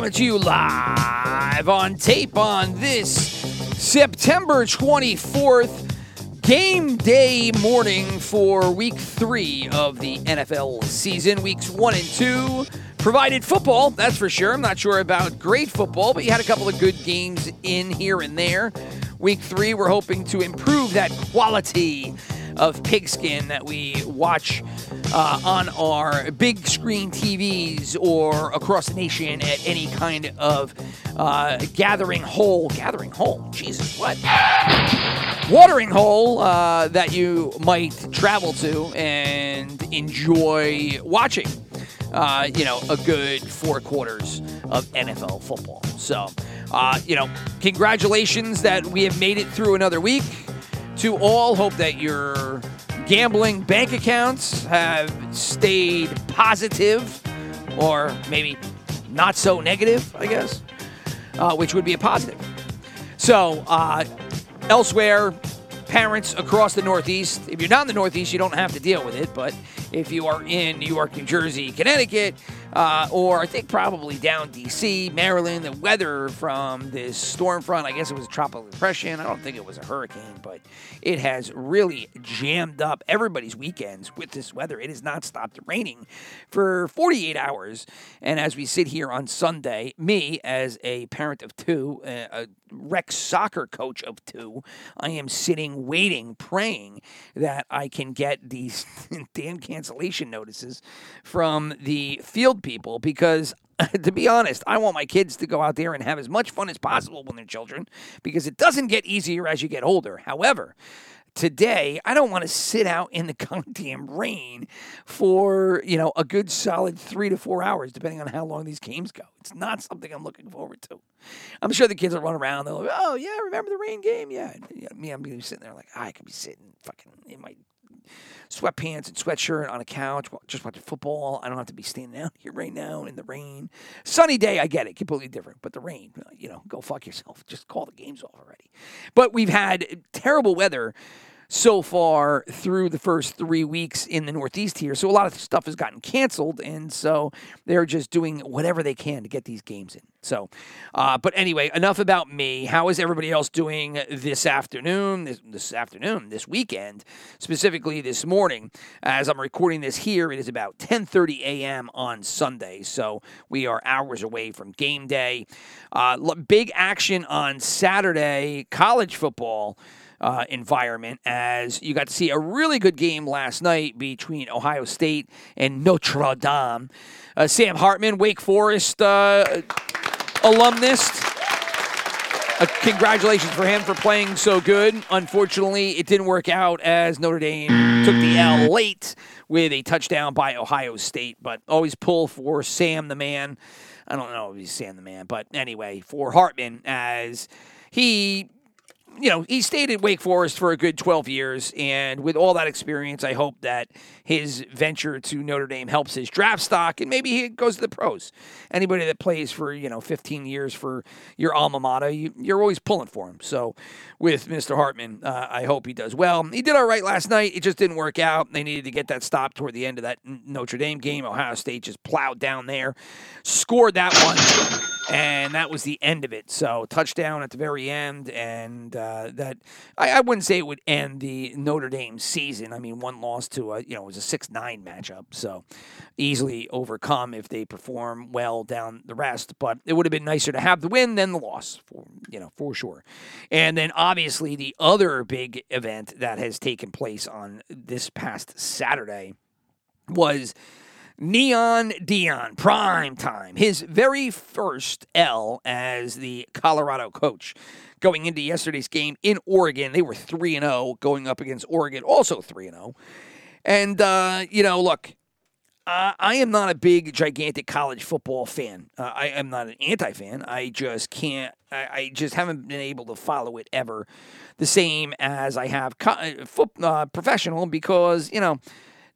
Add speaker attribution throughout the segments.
Speaker 1: Coming to you live on tape on this September 24th, game day morning for week three of the NFL season. Weeks one and two provided football, that's for sure. I'm not sure about great football, but you had a couple of good games in here and there. Week three, we're hoping to improve that quality of pigskin that we watch uh, on our big screen TVs or across the nation at any kind of uh, gathering hole. Gathering hole? Jesus, what? Watering hole uh, that you might travel to and enjoy watching. Uh, you know, a good four quarters of NFL football. So, uh, you know, congratulations that we have made it through another week to all. Hope that your gambling bank accounts have stayed positive or maybe not so negative, I guess, uh, which would be a positive. So, uh, elsewhere, parents across the Northeast, if you're not in the Northeast, you don't have to deal with it, but if you are in New York, New Jersey, Connecticut, uh, or I think probably down D.C., Maryland, the weather from this storm front, I guess it was a tropical depression. I don't think it was a hurricane, but it has really jammed up everybody's weekends with this weather. It has not stopped raining for 48 hours. And as we sit here on Sunday, me, as a parent of two, uh, a rec soccer coach of two, I am sitting, waiting, praying that I can get these damn cancellation notices from the field people because to be honest, I want my kids to go out there and have as much fun as possible when they're children because it doesn't get easier as you get older. However, today I don't want to sit out in the goddamn rain for, you know, a good solid 3 to 4 hours depending on how long these games go. It's not something I'm looking forward to. I'm sure the kids will run around they'll like, "Oh, yeah, remember the rain game?" Yeah. yeah me I'm to be sitting there like, I could be sitting fucking in my sweatpants and sweatshirt on a couch, just watching football. I don't have to be standing out here right now in the rain. Sunny day, I get it, completely different. But the rain, uh, you know, go fuck yourself. Just call the games off already. But we've had terrible weather so far through the first three weeks in the Northeast here. So a lot of stuff has gotten canceled, and so they're just doing whatever they can to get these games in. So, uh, but anyway, enough about me. How is everybody else doing this afternoon? This, this afternoon, this weekend, specifically this morning. As I'm recording this here, it is about 10:30 a.m. on Sunday, so we are hours away from game day. Uh, big action on Saturday, college football uh, environment as you got to see a really good game last night between Ohio State and Notre Dame. Uh, Sam Hartman, Wake Forest uh, alumnus. Uh, congratulations for him for playing so good. Unfortunately, it didn't work out as Notre Dame took the L late with a touchdown by Ohio State, but always pull for Sam the man. I don't know if he's Sam the man, but anyway, for Hartman as he you know, he stayed at Wake Forest for a good 12 years. And with all that experience, I hope that his venture to Notre Dame helps his draft stock and maybe he goes to the pros. Anybody that plays for, you know, 15 years for your alma mater, you, are always pulling for him. So with Mr. Hartman, uh, I hope he does well. He did all right last night. It just didn't work out. They needed to get that stop toward the end of that Notre Dame game. Ohio State just plowed down there, scored that one and that was the end of it. So touchdown at the very end, and uh, that I, I, wouldn't say it would end the Notre Dame season. I mean, one loss to a you know it was a six nine matchup, so easily overcome if they perform well down the rest. But it would have been nicer to have the win than the loss, for you know for sure. And then obviously the other big event that has taken place on this past Saturday was Neon Deion, prime time, his very first L as the Colorado coach. Going into yesterday's game in Oregon, they were 3 0, going up against Oregon, also 3 0. And, uh, you know, look, Uh, I am not a big, gigantic college football fan. Uh, I am not an anti-fan. I just can't. I, I, just haven't been able to follow it ever, the same as I have co- uh, uh, professional because you know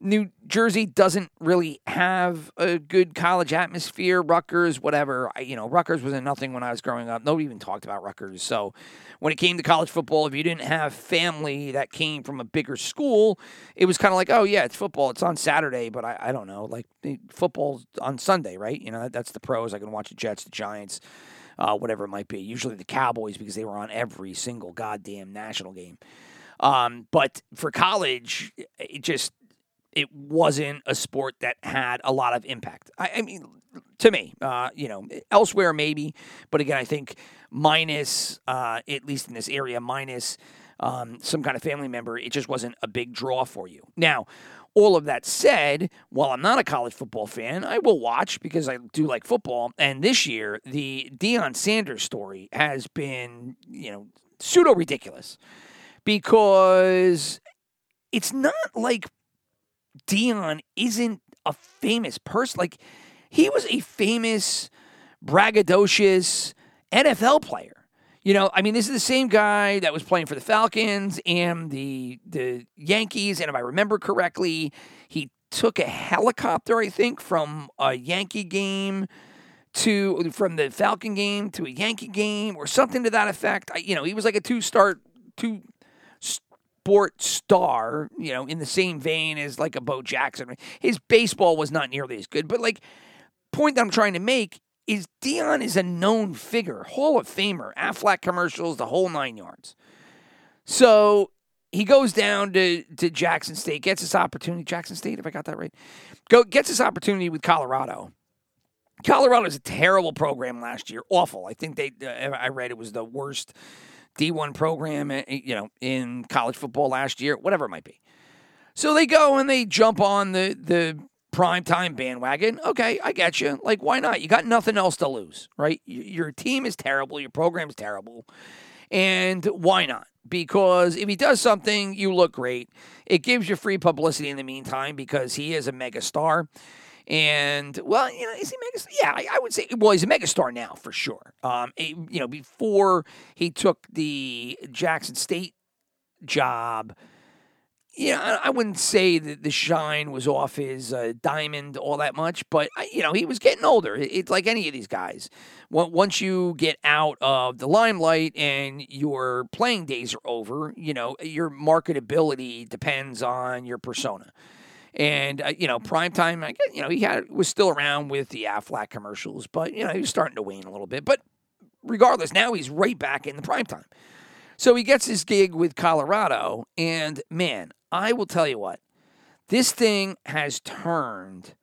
Speaker 1: New Jersey doesn't really have a good college atmosphere. Rutgers, whatever. I, you know, Rutgers was a nothing when I was growing up. Nobody even talked about Rutgers. So when it came to college football, if you didn't have family that came from a bigger school, it was kind of like, oh, yeah, it's football. It's on Saturday, but I, I don't know. Like football's on Sunday, right? You know, that's the pros. I can watch the Jets, the Giants. Uh, whatever it might be. Usually the Cowboys because they were on every single goddamn national game. Um, but for college, it just it wasn't a sport that had a lot of impact. I, I mean, to me, uh, you know, elsewhere maybe, but again, I think minus, uh, at least in this area, minus um, some kind of family member, it just wasn't a big draw for you. Now, all of that said, while I'm not a college football fan, I will watch because I do like football. And this year, the Deion Sanders story has been, you know, pseudo ridiculous because it's not like Deion isn't a famous person. Like he was a famous, braggadocious NFL player. You know, I mean, this is the same guy that was playing for the Falcons and the the Yankees. And if I remember correctly, he took a helicopter, I think, from a Yankee game to from the Falcon game to a Yankee game or something to that effect. I, you know, he was like a two start two sport star, you know, in the same vein as like a Bo Jackson. His baseball was not nearly as good, but like point that I'm trying to make is Deion is a known figure, Hall of Famer, Aflac commercials, the whole nine yards. So he goes down to, to Jackson State, gets this opportunity. Jackson State, if I got that right, go gets this opportunity with Colorado. Colorado is a terrible program last year, awful. I think they, uh, I read it was the worst D1 program, eh, eh, you know, in college football last year, whatever it might be. So they go and they jump on the the prime time bandwagon. Okay, I get you. Like, why not? You got nothing else to lose, right? Your team is terrible. Your program's terrible. And why not? Because if he does something, you look great. It gives you free publicity in the meantime because he is a mega star. And well, you know, is he mega? Yeah, I, I, would say. Well, he's a megastar now for sure. Um, you know, before he took the Jackson State job, yeah, I, I wouldn't say that the shine was off his uh, diamond all that much, but you know, he was getting older. It's like any of these guys. Once you get out of the limelight and your playing days are over, you know, your marketability depends on your persona. And uh, you know, prime time, I guess, you know, he had was still around with the Aflac commercials, but you know, he was starting to wane a little bit. But regardless, now he's right back in the prime time. So he gets his gig with Colorado, and man, I will tell you what, this thing has turned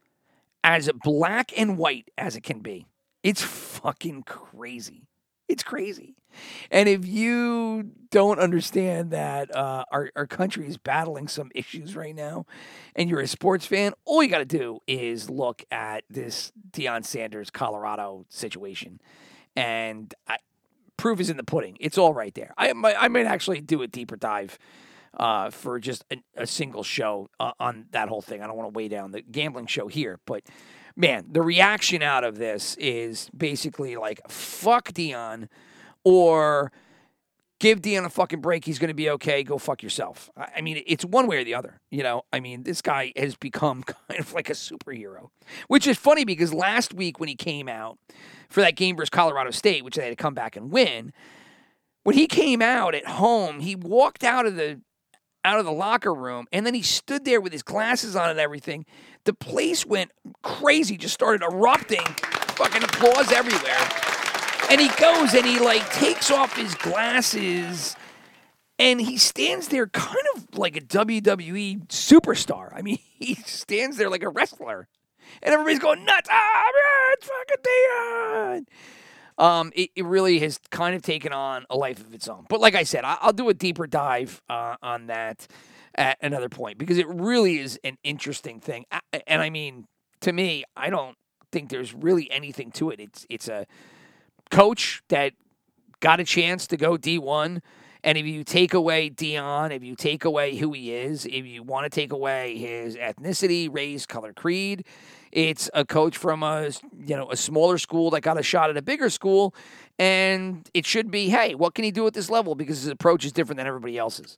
Speaker 1: as black and white as it can be. It's fucking crazy. It's crazy. And if you don't understand that uh, our, our country is battling some issues right now and you're a sports fan, all you got to do is look at this Deion Sanders Colorado situation. And I, proof is in the pudding. It's all right there. I, might, I might actually do a deeper dive uh, for just a, a single show uh, on that whole thing. I don't want to weigh down the gambling show here, but man, the reaction out of this is basically like, fuck Deion or give Deion a fucking break. He's going to be okay. Go fuck yourself. I mean, it's one way or the other. You know, I mean, this guy has become kind of like a superhero, which is funny because last week when he came out for that game versus Colorado State, which they had to come back and win, when he came out at home, he walked out of the out of the locker room and then he stood there with his glasses on and everything. The place went crazy, just started erupting, fucking applause everywhere. And he goes and he like takes off his glasses and he stands there kind of like a WWE superstar. I mean, he stands there like a wrestler. And everybody's going nuts. Ah, it's fucking Deion. Um, it, it really has kind of taken on a life of its own. But like I said, I, will do a deeper dive uh, on that at another point because it really is an interesting thing. And I mean, to me, I don't think there's really anything to it. It's it's a coach that got a chance to go D1 And if you take away Deion, if you take away who he is, if you want to take away his ethnicity, race, color, creed, it's a coach from a you know a smaller school that got a shot at a bigger school, and it should be, hey, what can he do at this level? Because his approach is different than everybody else's.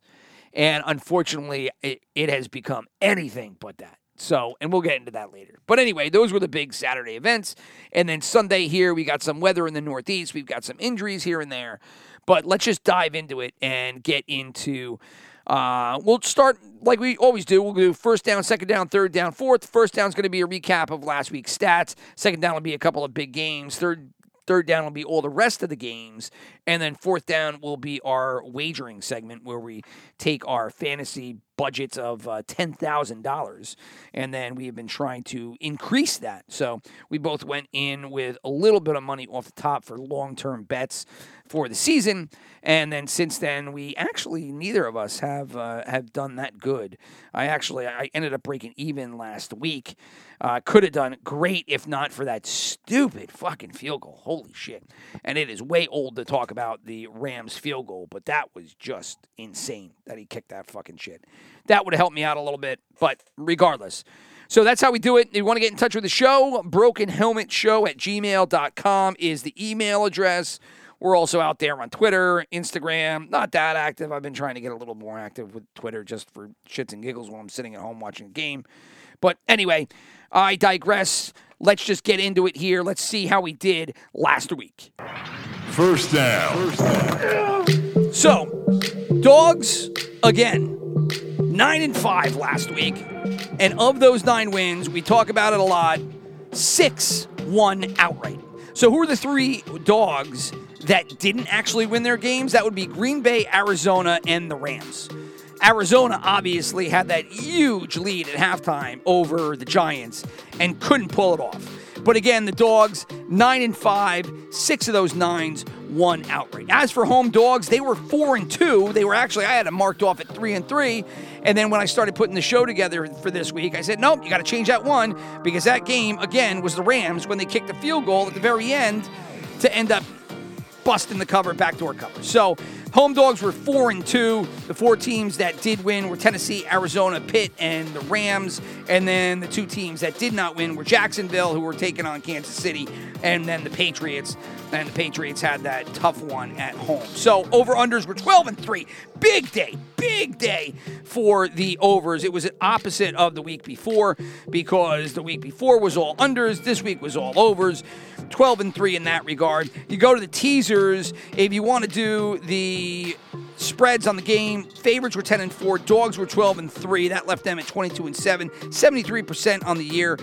Speaker 1: And unfortunately, it, it has become anything but that. So, and we'll get into that later. But anyway, those were the big Saturday events. And then Sunday here, we got some weather in the Northeast. We've got some injuries here and there. But let's just dive into it and get into. Uh, we'll start like we always do. We'll do first down, second down, third down, fourth. First down is going to be a recap of last week's stats. Second down will be a couple of big games. Third Third down will be all the rest of the games. And then fourth down will be our wagering segment where we take our fantasy budgets of uh, $10,000. And then we have been trying to increase that. So we both went in with a little bit of money off the top for long term bets for the season. And then since then, we actually, neither of us have, uh, have done that good. I actually, I ended up breaking even last week. Uh, could have done great if not for that stupid fucking field goal. Holy shit. And it is way old to talk about the Rams field goal, but that was just insane that he kicked that fucking shit. That would have helped me out a little bit, but regardless. So that's how we do it. If you want to get in touch with the show, brokenhelmetshow at gmail.com is the email address. We're also out there on Twitter, Instagram. Not that active. I've been trying to get a little more active with Twitter just for shits and giggles when I'm sitting at home watching a game. But anyway, I digress. Let's just get into it here. Let's see how we did last week.
Speaker 2: First down. First down.
Speaker 1: So, dogs again, nine and five last week, and of those nine wins, we talk about it a lot. Six won outright. So, who are the three dogs that didn't actually win their games? That would be Green Bay, Arizona, and the Rams. Arizona obviously had that huge lead at halftime over the Giants and couldn't pull it off. But again, the dogs, nine and five, six of those nines won outright. As for home dogs, they were four and two. They were actually, I had them marked off at three and three. And then when I started putting the show together for this week, I said, nope, you got to change that one because that game, again, was the Rams when they kicked the field goal at the very end to end up busting the cover, backdoor cover. So home dogs were four and two. The four teams that did win were Tennessee, Arizona, Pitt, and the Rams. And then the two teams that did not win were Jacksonville, who were taking on Kansas City, and then the Patriots. And the Patriots had that tough one at home. So over unders were 12 and 3. Big day, big day for the overs. It was an opposite of the week before because the week before was all unders. This week was all overs. 12 and 3 in that regard. You go to the teasers if you want to do the spreads on the game. Favorites were 10 and 4, dogs were 12 and 3. That left them at 22 and 7, 73% on the year.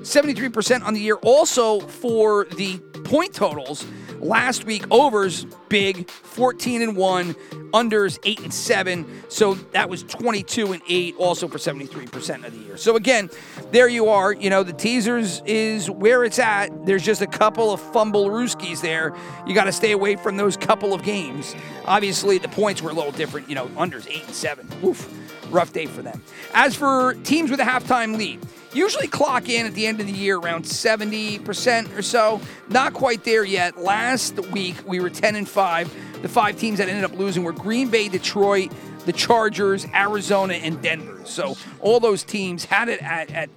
Speaker 1: 73% on the year also for the point totals. Last week overs big 14 and 1, unders 8 and 7. So that was 22 and 8 also for 73% of the year. So again, there you are, you know, the teasers is where it's at. There's just a couple of fumble rooskies there. You got to stay away from those couple of games. Obviously the points were a little different, you know, unders 8 and 7. Oof. Rough day for them. As for teams with a halftime lead, usually clock in at the end of the year around 70% or so. Not quite there yet. Last week we were 10 and 5. The five teams that ended up losing were Green Bay, Detroit, the Chargers, Arizona, and Denver. So all those teams had it at, at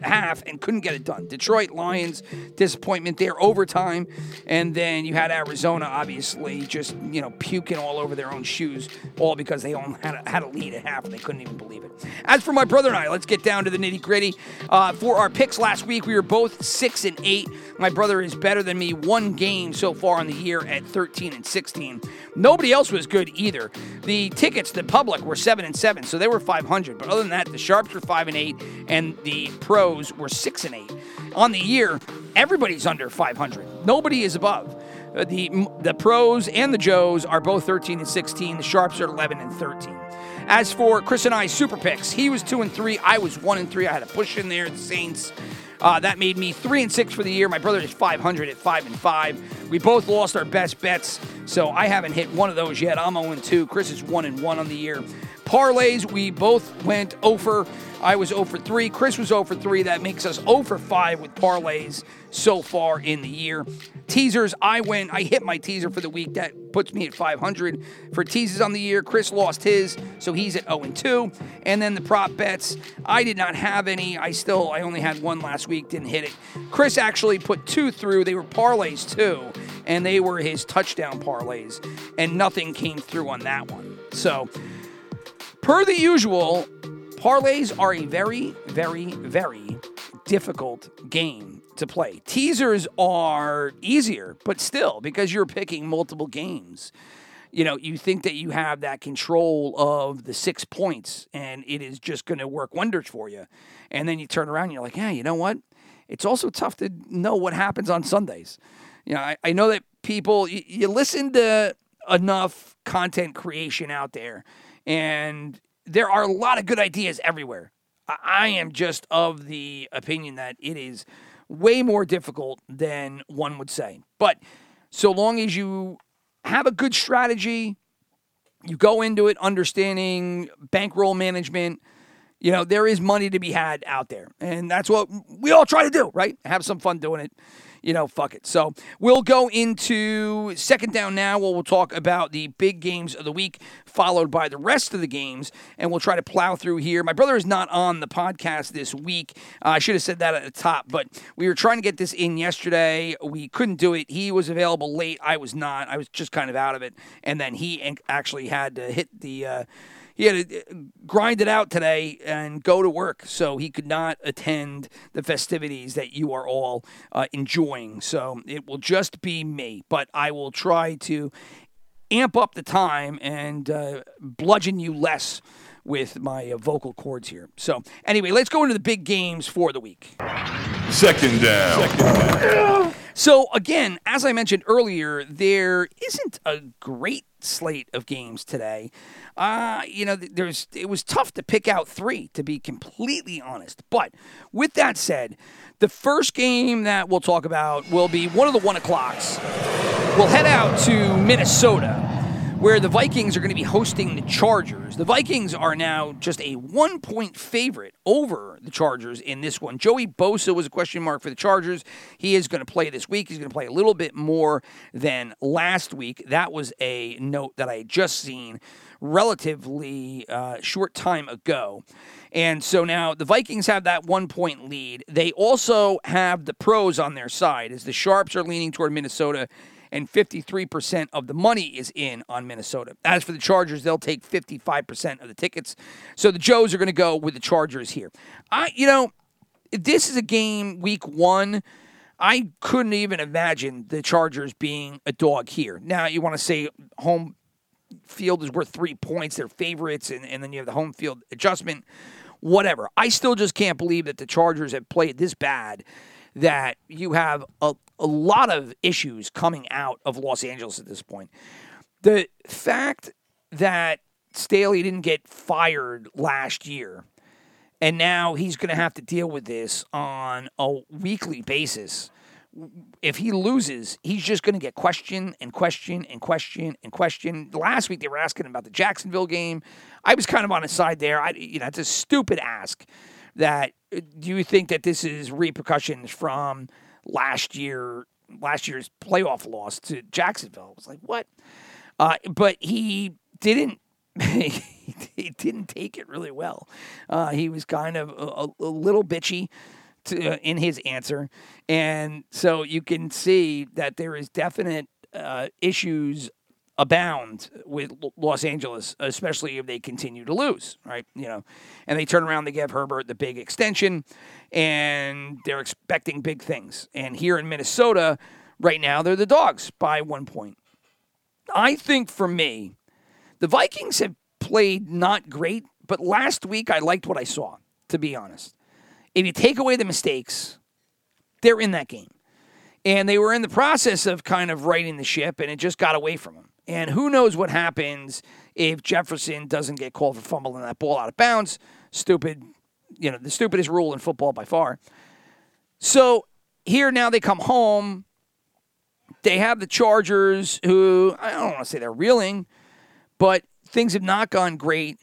Speaker 1: half and couldn't get it done. Detroit Lions, disappointment there, overtime. And then you had Arizona, obviously, just, you know, puking all over their own shoes, all because they only had a, had a lead at half and they couldn't even believe it. As for my brother and I, let's get down to the nitty gritty. Uh, for our picks last week, we were both 6 and 8. My brother is better than me one game so far in the year at 13 and 16. Nobody else was good either. The tickets, the public, were 7 and 7, so they were 500. But other than that, the Sharps were 5 and 8, and the pros were 6 and 8. On the year, everybody's under 500. Nobody is above. Uh, The the pros and the Joes are both 13 and 16. The Sharps are 11 and 13. As for Chris and I super picks, he was 2 and 3, I was 1 and 3. I had a push in there, the Saints. Uh, that made me three and six for the year. My brother is 500 at five and five. We both lost our best bets, so I haven't hit one of those yet. I'm 0 and two. Chris is one and one on the year. Parlays, we both went over. I was over 3. Chris was over 3. That makes us over 5 with parlays so far in the year. Teasers, I went. I hit my teaser for the week. That puts me at 500 for teasers on the year. Chris lost his, so he's at 0 and 2. And then the prop bets, I did not have any. I still, I only had one last week, didn't hit it. Chris actually put two through. They were parlays too, and they were his touchdown parlays, and nothing came through on that one. So, per the usual, parlays are a very, very, very difficult game to play. Teasers are easier, but still, because you're picking multiple games, you know, you think that you have that control of the six points and it is just going to work wonders for you. And then you turn around and you're like, yeah, you know what? It's also tough to know what happens on Sundays. You know, I, I know that people, you, you listen to enough content creation out there, and there are a lot of good ideas everywhere. I, am just of the opinion that it is way more difficult than one would say. But so long as you have a good strategy, you go into it understanding bankroll management, you know, there is money to be had out there. And that's what we all try to do, right? Have some fun doing it you know, fuck it. So we'll go into second down now. Where we'll talk about the big games of the week, followed by the rest of the games, and we'll try to plow through here. My brother is not on the podcast this week. Uh, I should have said that at the top, but we were trying to get this in yesterday. We couldn't do it. He was available late. I was not. I was just kind of out of it, and then he actually had to hit the. Uh, he had to uh, grind it out today and go to work, so he could not attend the festivities that you are all uh, enjoying. So it will just be me, but I will try to amp up the time and uh, bludgeon you less with my uh, vocal cords here. So, anyway, let's go into the big games for the week.
Speaker 2: Second down. Second down.
Speaker 1: So, again, as I mentioned earlier, there isn't a great slate of games today. Uh, you know, there's it was tough to pick out three, to be completely honest. But with that said, the first game that we'll talk about will be one of the one o'clocks. We'll head out to Minnesota where the Vikings are going to be hosting the Chargers. The Vikings are now just a one point favorite over the Chargers in this one. Joey Bosa was a question mark for the Chargers. He is going to play this week. He's going to play a little bit more than last week. That was a note that I had just seen relatively uh, short time ago. And so now the Vikings have that one point lead. They also have the pros on their side as the Sharps are leaning toward Minnesota and 53% of the money is in on Minnesota. As for the Chargers, they'll take 55% of the tickets. So the Joes are going to go with the Chargers here. I, you know, this is a game week one. I couldn't even imagine the Chargers being a dog here. Now, you want to say home field is worth three points, they're favorites, and, and then you have the home field adjustment, whatever. I still just can't believe that the Chargers have played this bad that you have a, a lot of issues coming out of Los Angeles at this point. The fact that Staley didn't get fired last year, and now he's going to have to deal with this on a weekly basis. If he loses, he's just going to get questioned and questioned and questioned and questioned. Last week they were asking about the Jacksonville game. I was kind of on his side there. I, you know, it's a stupid ask. That do you think that this is repercussions from last year last year's playoff loss to Jacksonville. It was like what? Uh, but he didn't. he didn't take it really well. Uh, he was kind of a, a little bitchy to, uh, in his answer, and so you can see that there is definite uh, issues abound with Los Angeles, especially if they continue to lose, right? You know, and they turn around, they give Herbert the big extension, and they're expecting big things. And here in Minnesota, right now, they're the dogs by one point. I think for me, the Vikings have played not great, but last week I liked what I saw, to be honest. If you take away the mistakes, they're in that game. And they were in the process of kind of righting the ship, and it just got away from them. And who knows what happens if Jefferson doesn't get called for fumbling that ball out of bounds. Stupid, you know, the stupidest rule in football by far. So here now they come home. They have the Chargers, who I don't want to say they're reeling, but things have not gone great.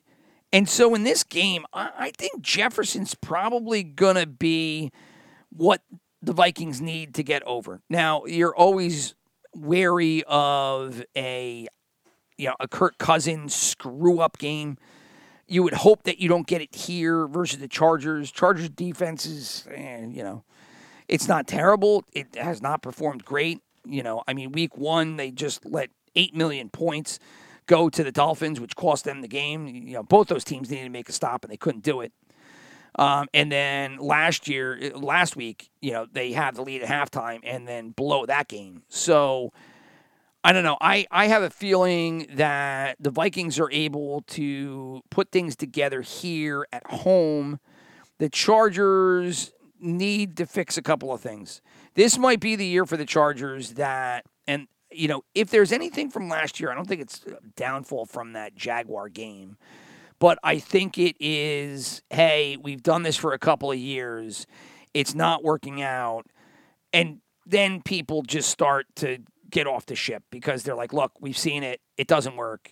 Speaker 1: And so in this game, I, think Jefferson's probably going to be what the Vikings need to get over. Now, you're always wary of a you know, a Kirk Cousins screw up game. You would hope that you don't get it here versus the Chargers. Chargers defense is, eh, you know, it's not terrible. It has not performed great. You know, I mean, week one they just let eight million points go to the Dolphins, which cost them the game. You know, both those teams needed to make a stop and they couldn't do it. Um, and then last year, last week, you know, they had the lead at halftime and then blow that game. So I don't know. I, I have a feeling that the Vikings are able to put things together here at home. The Chargers need to fix a couple of things. This might be the year for the Chargers that, and, you know, if there's anything from last year, I don't think it's downfall from that Jaguar game. But I think it is, hey, we've done this for a couple of years. It's not working out. And then people just start to get off the ship because they're like, look, we've seen it. It doesn't work.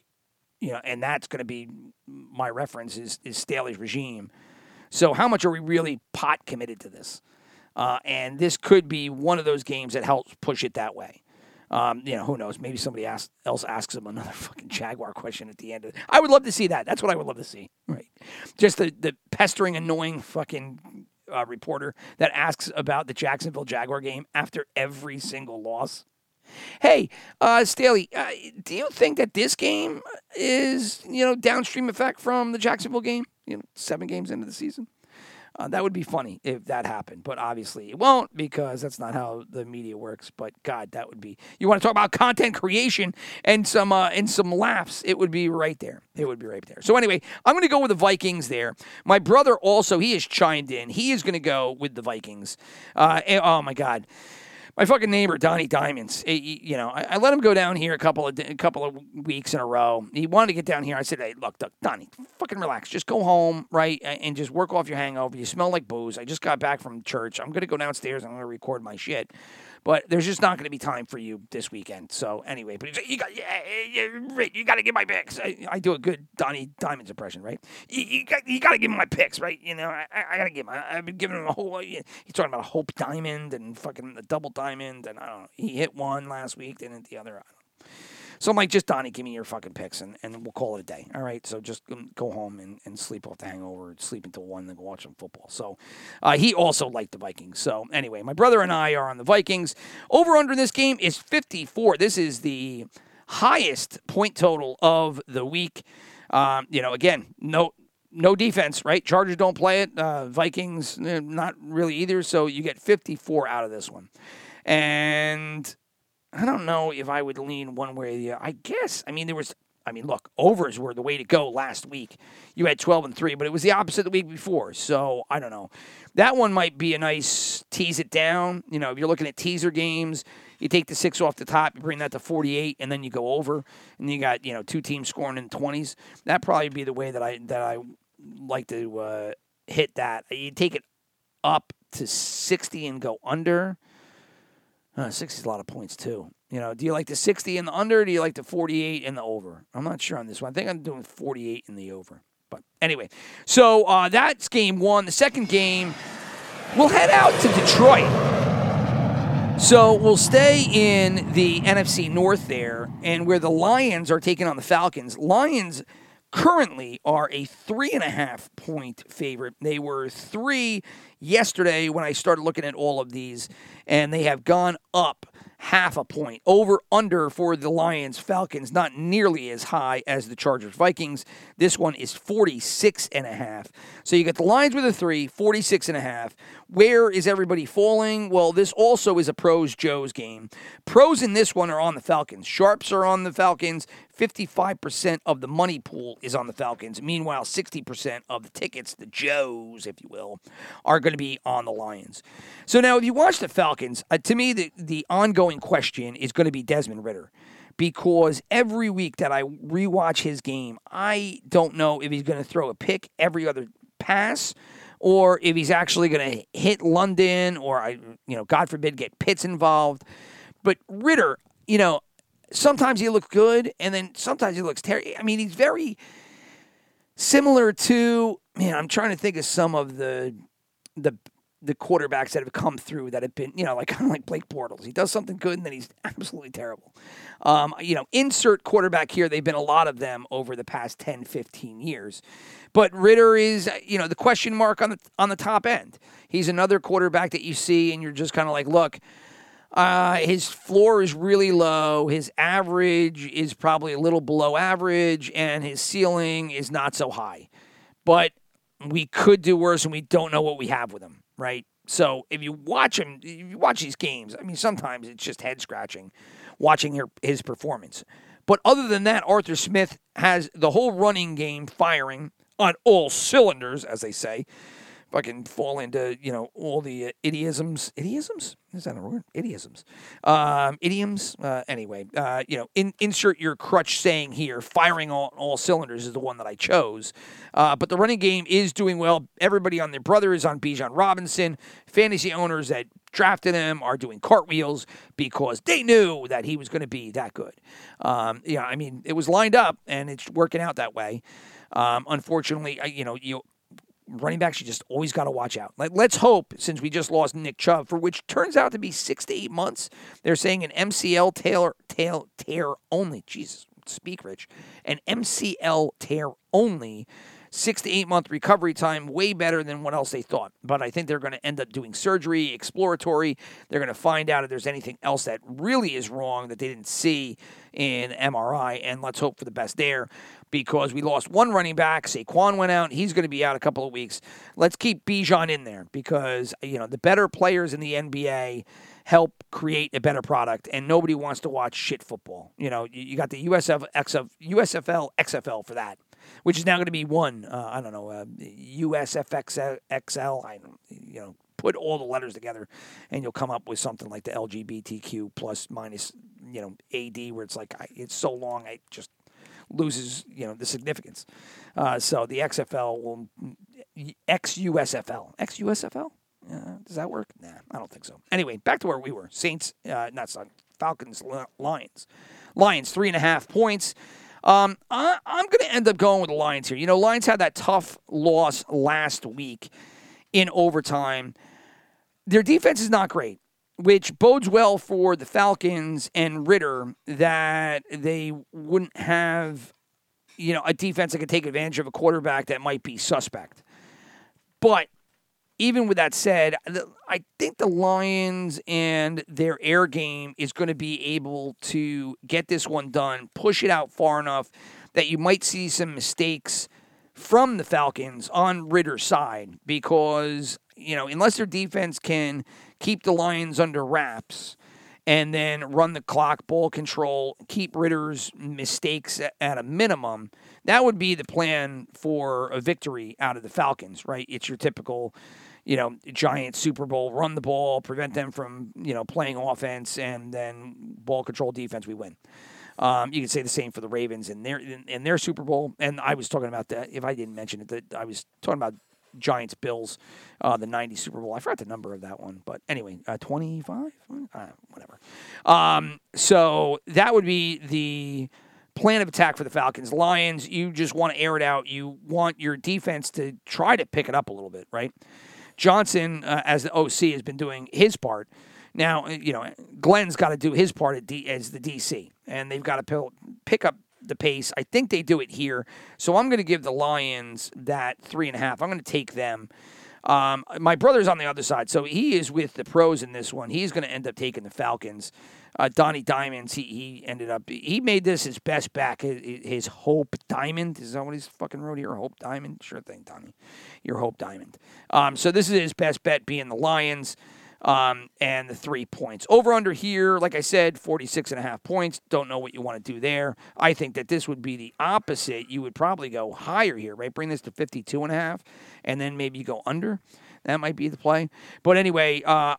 Speaker 1: You know, and that's going to be my reference is, is Staley's regime. So how much are we really pot committed to this? Uh, and this could be one of those games that helps push it that way. Um, you know, who knows? Maybe somebody else asks him another fucking Jaguar question at the end. Of. I would love to see that. That's what I would love to see. Right. Just the, the pestering, annoying fucking uh, reporter that asks about the Jacksonville Jaguar game after every single loss. Hey, uh, Staley, uh, do you think that this game is, you know, downstream effect from the Jacksonville game? You know, seven games into the season? Uh, that would be funny if that happened, but obviously it won't because that's not how the media works. But God, that would be. You want to talk about content creation and some uh, and some laughs? It would be right there. It would be right there. So anyway, I'm going to go with the Vikings there. My brother also he has chimed in. He is going to go with the Vikings. Uh, oh my God my fucking neighbor Donnie Diamonds. He, you know, I, I, let him go down here a couple of a couple of weeks in a row. He wanted to get down here. I said, "Hey, look, Donnie, fucking relax. Just go home, right, and just work off your hangover. You smell like booze. I just got back from church. I'm gonna go downstairs. I'm gonna record my shit." But there's just not going to be time for you this weekend. So anyway, but you got yeah, you got to give my picks. I, I, do a good Donnie Diamonds impression, right? You, you got you got to give him my picks, right? You know, I, I got to give him. I, have been giving him a whole. He's talking about a Hope Diamond and fucking the double diamond, and I don't know. He hit one last week, hit the other. So I'm like, just Donnie, give me your fucking picks, and, and we'll call it a day. All right. So just go home and, and sleep off the hangover, sleep until one, then go watch some football. So uh, he also liked the Vikings. So anyway, my brother and I are on the Vikings. Over under in this game is 54. This is the highest point total of the week. Um, you know, again, no no defense, right? Chargers don't play it. Uh, Vikings, eh, not really either. So you get 54 out of this one. And I don't know if I would lean one way or the other. I guess. I mean, there was. I mean, look, overs were the way to go last week. You had 12 and 3, but it was the opposite the week before. So I don't know. That one might be a nice tease it down. You know, if you're looking at teaser games, you take the six off the top, you bring that to 48, and then you go over, and you got, you know, two teams scoring in 20s. That'd probably be the way that I that I like to uh, hit that. You take it up to 60 and go under. Uh, 60 is a lot of points, too. You know, do you like the 60 in the under? do you like the 48 in the over? I'm not sure on this one. I think I'm doing 48 in the over. But anyway, so uh, that's game one. The second game, we'll head out to Detroit. So we'll stay in the NFC North there, and where the Lions are taking on the Falcons. Lions currently are a three and a half point favorite. They were three yesterday when I started looking at all of these, and they have gone up half a point. Over under for the Lions Falcons, not nearly as high as the Chargers Vikings. This one is 46 and a half. So you get the Lions with a 3, 46 and a half. Where is everybody falling? Well, this also is a pros Joe's game. Pros in this one are on the Falcons. Sharps are on the Falcons. 55% of the money pool is on the Falcons. Meanwhile, 60% of the tickets, the Joes, if you will, are going to be on the Lions. So now, if you watch the Falcons, uh, to me, the, the ongoing question is going to be Desmond Ridder because every week that I rewatch his game, I don't know if he's going to throw a pick every other pass or if he's actually going to hit London or I you know God forbid get Pitts involved. But Ridder, you know, sometimes he looks good and then sometimes he looks terrible. I mean, he's very similar to man. I'm trying to think of some of the the the quarterbacks that have come through that have been, you know, like kind of like Blake Bortles. He does something good and then he's absolutely terrible. Um, you know, insert quarterback here. They've been a lot of them over the past 10, 15 years. But Ridder is, you know, the question mark on the on the top end. He's another quarterback that you see and you're just kind of like, look, uh, his floor is really low. His average is probably a little below average, and his ceiling is not so high. But we could do worse, and we don't know what we have with him right? So if you watch him, if you watch these games, I mean, sometimes it's just head scratching watching her, his performance. But other than that, Arthur Smith has the whole running game firing on all cylinders, as they say fucking fall into you know all the uh, idioms. Idioms is that a word? Idioms, um, idioms. Uh, anyway, uh, you know, in, insert your crutch saying here. Firing all, all cylinders is the one that I chose. Uh, but the running game is doing well. Everybody on their brother is on Bijan Robinson. Fantasy owners that drafted him are doing cartwheels because they knew that he was going to be that good. Um, yeah, I mean, it was lined up and it's working out that way. Um, unfortunately, you know, you running backs you just always got to watch out. Like, let's hope, since we just lost Nick Chubb, for which turns out to be six to eight months, they're saying an MCL tail, tail tear only. Jesus, speak, Rich. An MCL tear only six to eight month recovery time, way better than what else they thought. But I think they're going to end up doing surgery, exploratory. They're going to find out if there's anything else that really is wrong that they didn't see in MRI, and let's hope for the best there because we lost one running back. Saquon went out. He's going to be out a couple of weeks. Let's keep Bijan in there because, you know, the better players in the NBA help create a better product, and nobody wants to watch shit football. You know, you got the USF, XF, USFL, XFL for that, which is now going to be one, uh, I don't know, uh, USFXL. I you know, put all the letters together, and you'll come up with something like the LGBTQ plus minus, you know, AD, where it's like, I, it's so long, I just loses you know the significance. Uh, so the XFL will XUSFL XUSFL. Uh, does that work? Nah, I don't think so. Anyway, back to where we were. Saints, uh, not Sun, Falcons, Lions. Lions three and a half points. Um, I, am going to end up going with the Lions here. You know, Lions had that tough loss last week in overtime. Their defense is not great which bodes well for the Falcons and Ridder that they wouldn't have, you know, a defense that could take advantage of a quarterback that might be suspect. But even with that said, I think the Lions and their air game is going to be able to get this one done, push it out far enough that you might see some mistakes from the Falcons on Ridder's side because, you know, unless their defense can keep the Lions under wraps and then run the clock, ball control, keep Ridder's mistakes at a minimum. That would be the plan for a victory out of the Falcons, right? It's your typical, you know, giant Super Bowl, run the ball, prevent them from, you know, playing offense, and then ball control defense, we win. Um, you can say the same for the Ravens in their in, in, their Super Bowl. And I was talking about that. If I didn't mention it, that I was talking about Giants Bills, uh, the 90 Super Bowl. I forgot the number of that one, but anyway, uh, 25, uh, whatever. Um, so that would be the plan of attack for the Falcons. Lions, you just want to air it out. You want your defense to try to pick it up a little bit, right? Johnson, uh, as the OC, has been doing his part. Now, uh, you know, Glenn's got to do his part D- as the DC, and they've got to pick up the pace. I think they do it here. So I'm going to give the Lions that three and a half. I'm going to take them. Um, my brother's on the other side, so he is with the pros in this one. He's going to end up taking the Falcons. Uh, Donnie Diamonds, he, he ended up, he made this his best back, his, Hope Diamond. Is that what he's fucking wrote here? Hope Diamond? Sure thing, Donnie. Your Hope Diamond. Um, so this is his best bet being the Lions um, and the three points. Over under here, like I said, 46 and a half points. Don't know what you want to do there. I think that this would be the opposite. You would probably go higher here, right? Bring this to 52 and a half, and then maybe you go under. That might be the play. But anyway, uh,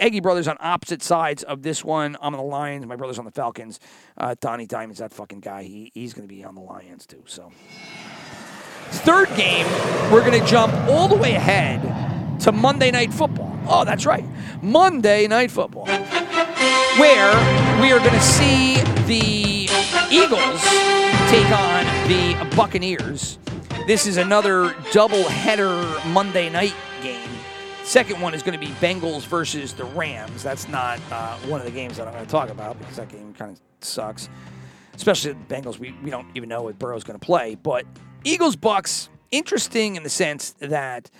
Speaker 1: Eggy Brothers on opposite sides of this one. I'm on the Lions. My brother's on the Falcons. Uh, Donnie Diamond's that fucking guy. He, he's going to be on the Lions too. So, third game, we're going to jump all the way ahead to Monday Night Football. Oh, that's right. Monday Night Football. Where we are going to see the Eagles take on the Buccaneers. This is another double-header Monday night. Second one is going to be Bengals versus the Rams. That's not uh, one of the games that I'm going to talk about because that game kind of sucks. Especially the Bengals, we, we don't even know if Burrow's going to play. But Eagles Bucs, interesting in the sense that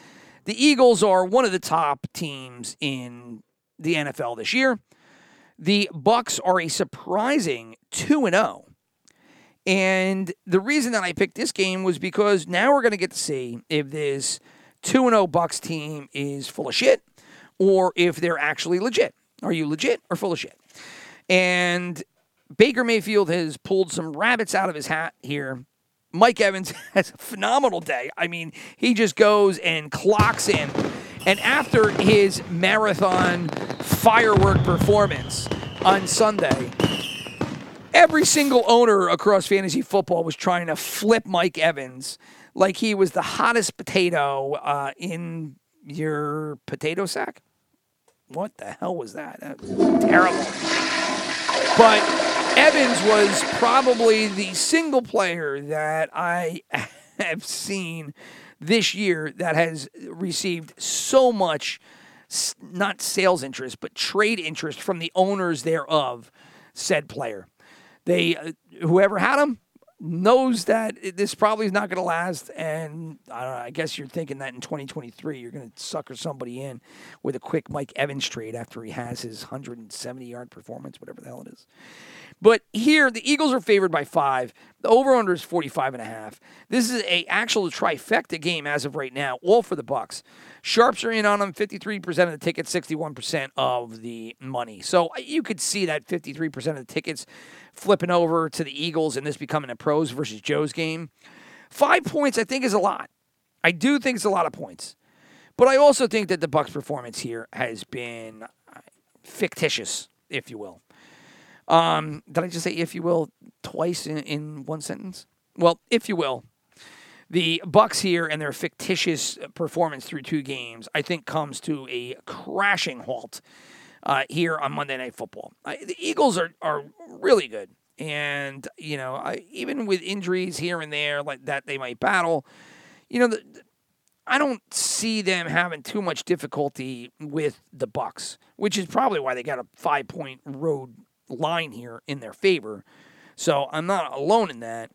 Speaker 1: the Eagles are one of the top teams in the NFL this year. The Bucs are a surprising 2 and 0. And the reason that I picked this game was because now we're going to get to see if this 2 0 Bucs team is full of shit or if they're actually legit. Are you legit or full of shit? And Baker Mayfield has pulled some rabbits out of his hat here. Mike Evans has a phenomenal day. I mean, he just goes and clocks in. And after his marathon firework performance on Sunday, every single owner across fantasy football was trying to flip Mike Evans like he was the hottest potato uh, in your potato sack. What the hell was that? that was terrible. But Evans was probably the single player that I have seen this year that has received so much, not sales interest, but trade interest from the owners thereof, said player. They, uh, whoever had him, knows that this probably is not going to last. And I, know, I, guess you're thinking that in 2023, you're going to sucker somebody in with a quick Mike Evans trade after he has his 170 yard performance, whatever the hell it is. But here, the Eagles are favored by five. The over/under is 45 and a half. This is a actual trifecta game as of right now, all for the Bucs. Sharps are in on them, 53% of the tickets, 61% of the money. So uh, you could see that 53% of the tickets flipping over to the Eagles and this becoming a pros versus Joe's game. Five points, I think, is a lot. I do think it's a lot of points. But I also think that the Bucs' performance here has been uh, fictitious, if you will. Um, did I just say, if you will, twice in, in one sentence? Well, if you will, the Bucs here and their fictitious performance through two games, I think, comes to a crashing halt uh, here on Monday Night Football. the Eagles are are really good, and you know, I, even with injuries here and there like that, they might battle. You know, the, I don't see them having too much difficulty with the Bucs, which is probably why they got a five point road line here in their favor. So I'm not alone in that.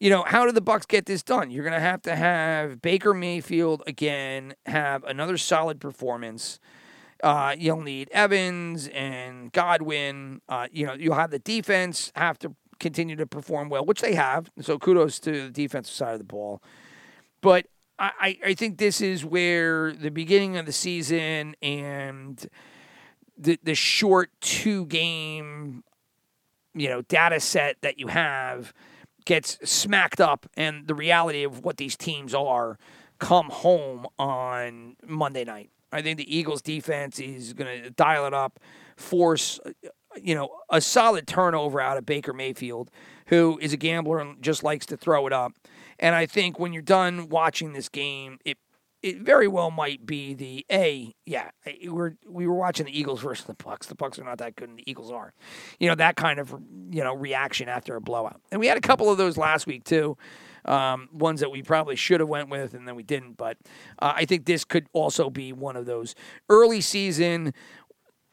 Speaker 1: You know, how did the Bucs get this done? You're going to have to have Baker Mayfield again have another solid performance. Uh, you'll need Evans and Godwin. Uh, you know, you'll have the defense have to continue to perform well, which they have. So kudos to the defensive side of the ball. But I, I think this is where the beginning of the season and the the short two game you know data set that you have gets smacked up and the reality of what these teams are come home on Monday night. I think the Eagles defense is going to dial it up, force you know a solid turnover out of Baker Mayfield, who is a gambler and just likes to throw it up. And I think when you're done watching this game, it it very well might be the a yeah we're we were watching the Eagles versus the Bucs. The Bucs are not that good, and the Eagles are. You know that kind of you know reaction after a blowout, and we had a couple of those last week too. Um, ones that we probably should have went with, and then we didn't. But uh, I think this could also be one of those early season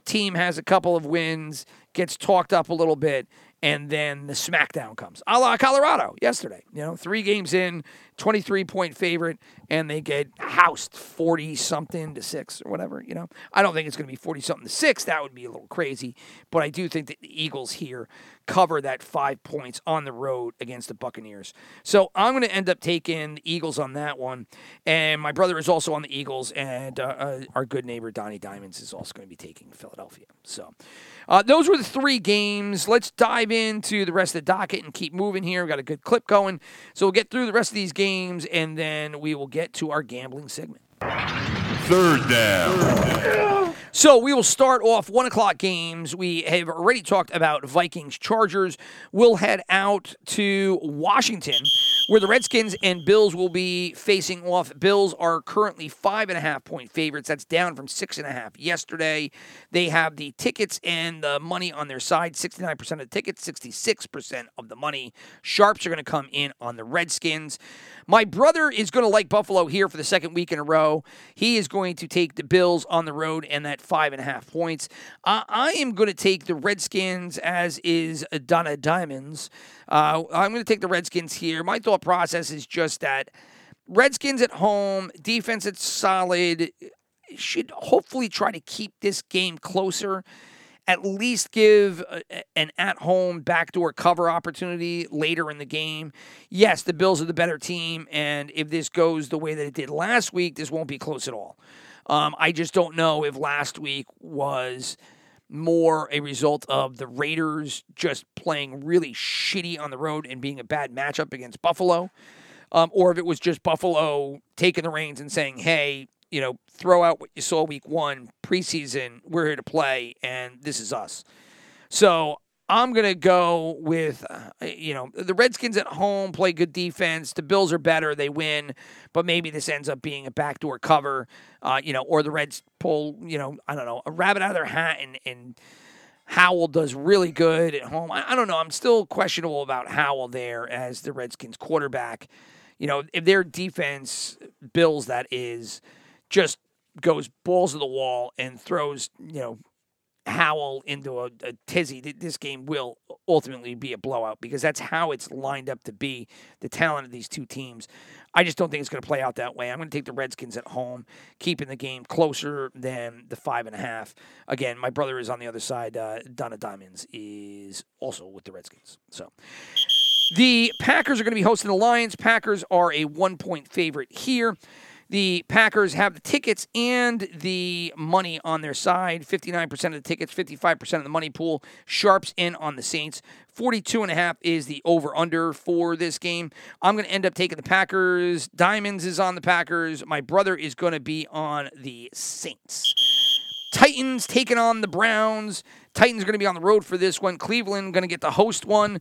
Speaker 1: team has a couple of wins, gets talked up a little bit, and then the smackdown comes. A la Colorado yesterday. You know, three games in, 23 point favorite, and they get housed 40 something to six or whatever. You know, I don't think it's going to be 40 something to six. That would be a little crazy. But I do think that the Eagles here cover that five points on the road against the Buccaneers. So I'm going to end up taking the Eagles on that one. And my brother is also on the Eagles, and uh, uh, our good neighbor Donnie Diamonds is also going to be taking Philadelphia. So uh, those were the three games. Let's dive into the rest of the docket and keep moving here. We've got a good clip going. So we'll get through the rest of these games, and then we will get to our gambling segment.
Speaker 2: Third down.
Speaker 1: So we will start off one o'clock games. We have already talked about Vikings Chargers. We'll head out to Washington where the Redskins and Bills will be facing off. Bills are currently five and a half point favorites. That's down from six and a half yesterday. They have the tickets and the money on their side 69% of the tickets, 66% of the money. Sharps are going to come in on the Redskins. My brother is going to like Buffalo here for the second week in a row. He is going to take the Bills on the road and that five and a half points. Uh, I am going to take the Redskins, as is Donnie Diamonds. Uh, I'm going to take the Redskins here. My thought process is just that Redskins at home, defense that's solid, should hopefully try to keep this game closer at least give a, an at home backdoor cover opportunity later in the game. Yes, the Bills are the better team, and if this goes the way that it did last week, this won't be close at all. Um, I just don't know if last week was more a result of the Raiders just playing really shitty on the road and being a bad matchup against Buffalo, um, or if it was just Buffalo taking the reins and saying, hey, you know, throw out what you saw week one, preseason, we're here to play, and this is us. So I'm going to go with, uh, you know, the Redskins at home play good defense. The Bills are better. They win. But maybe this ends up being a backdoor cover, uh, you know, or the Reds pull, you know, I don't know, a rabbit out of their hat and, and Howell does really good at home. I, I don't know. I'm still questionable about Howell there as the Redskins quarterback. You know, if their defense, Bills, that is, just goes balls to the wall and throws, you know, Howell into a, a tizzy, this game will ultimately be a blowout because that's how it's lined up to be. The talent of these two teams. I just don't think it's going to play out that way. I'm going to take the Redskins at home, keeping the game closer than the five and a half. Again, my brother is on the other side. Uh, Donnie Diamonds is also with the Redskins. So the Packers are going to be hosting the Lions. Packers are a one point favorite here. The Packers have the tickets and the money on their side 59% of the tickets, 55% of the money pool. Sharps in on the Saints. 42 and a half is the over under for this game. I'm going to end up taking the Packers. Diamonds is on the Packers. My brother is going to be on the Saints. Titans taking on the Browns. Titans going to be on the road for this one. Cleveland going to get the host one.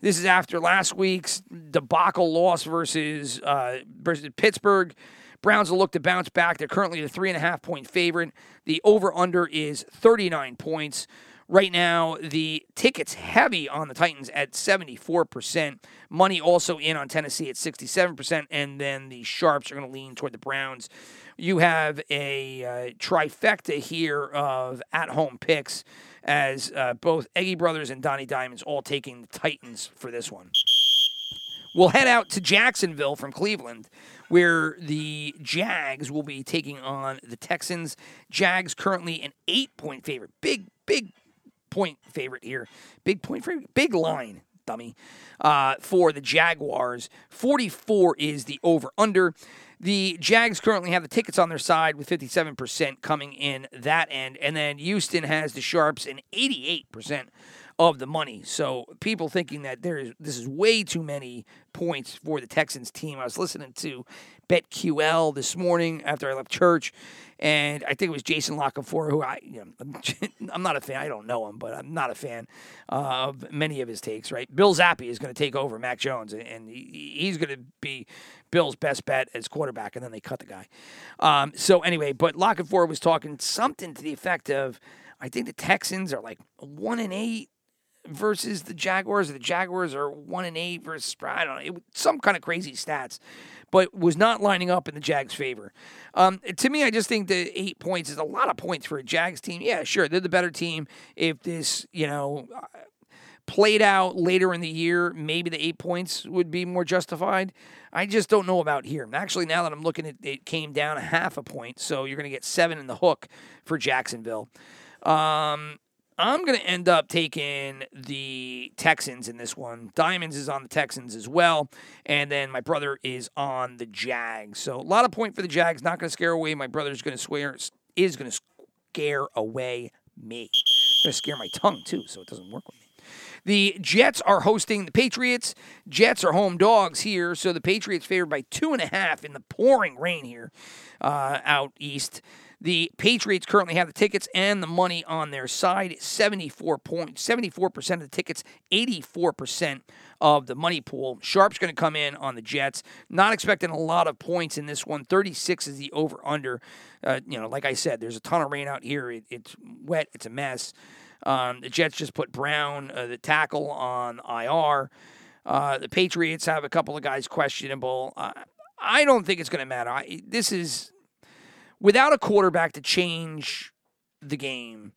Speaker 1: This is after last week's debacle loss versus uh, versus Pittsburgh. Browns will look to bounce back. They're currently a three and a half point favorite. The over under is 39 points. Right now, the tickets heavy on the Titans at 74%. Money also in on Tennessee at 67%. And then the Sharps are going to lean toward the Browns. You have a uh, trifecta here of at home picks as uh, both Eggy Brothers and Donnie Diamonds all taking the Titans for this one. We'll head out to Jacksonville from Cleveland, where the Jags will be taking on the Texans. Jags currently an eight point favorite. Big, big point favorite here. Big point favorite. Big line, dummy, uh, for the Jaguars. 44 is the over under. The Jags currently have the tickets on their side with 57% coming in that end. And then Houston has the Sharps and 88% of the money. So people thinking that there is this is way too many points for the Texans team. I was listening to BetQL this morning after I left church, and I think it was Jason Lockenfor, who I you know, I'm not a fan. I don't know him, but I'm not a fan of many of his takes. Right, Bill Zappi is going to take over Mac Jones, and he's going to be Bill's best bet as quarterback, and then they cut the guy. Um, so anyway, but Lockenfor was talking something to the effect of. I think the Texans are like one and eight versus the Jaguars. The Jaguars are one and eight versus I don't know it, some kind of crazy stats, but was not lining up in the Jags' favor. Um, to me, I just think that eight points is a lot of points for a Jags team. Yeah, sure, they're the better team. If this you know uh, played out later in the year, maybe the eight points would be more justified. I just don't know about here. Actually, now that I'm looking at it, came down a half a point, so you're going to get seven in the hook for Jacksonville. Um, I'm going to end up taking the Texans in this one. Diamonds is on the Texans as well. And then my brother is on the Jags. So a lot of point for the Jags. Not going to scare away. My brother's going to swear, is going to scare away me. Going to scare my tongue too, so it doesn't work with me. The Jets are hosting the Patriots. Jets are home dogs here, so the Patriots favored by two and a half in the pouring rain here uh, out east. The Patriots currently have the tickets and the money on their side. 74 points, 74% of the tickets, 84% of the money pool. Sharp's going to come in on the Jets. Not expecting a lot of points in this one. 36 is the over under. Uh, you know, like I said, there's a ton of rain out here. It, it's wet. It's a mess. Um, the Jets just put Brown, uh, the tackle, on IR. Uh, the Patriots have a couple of guys questionable. I don't think it's going to matter. I, this is without a quarterback to change the game.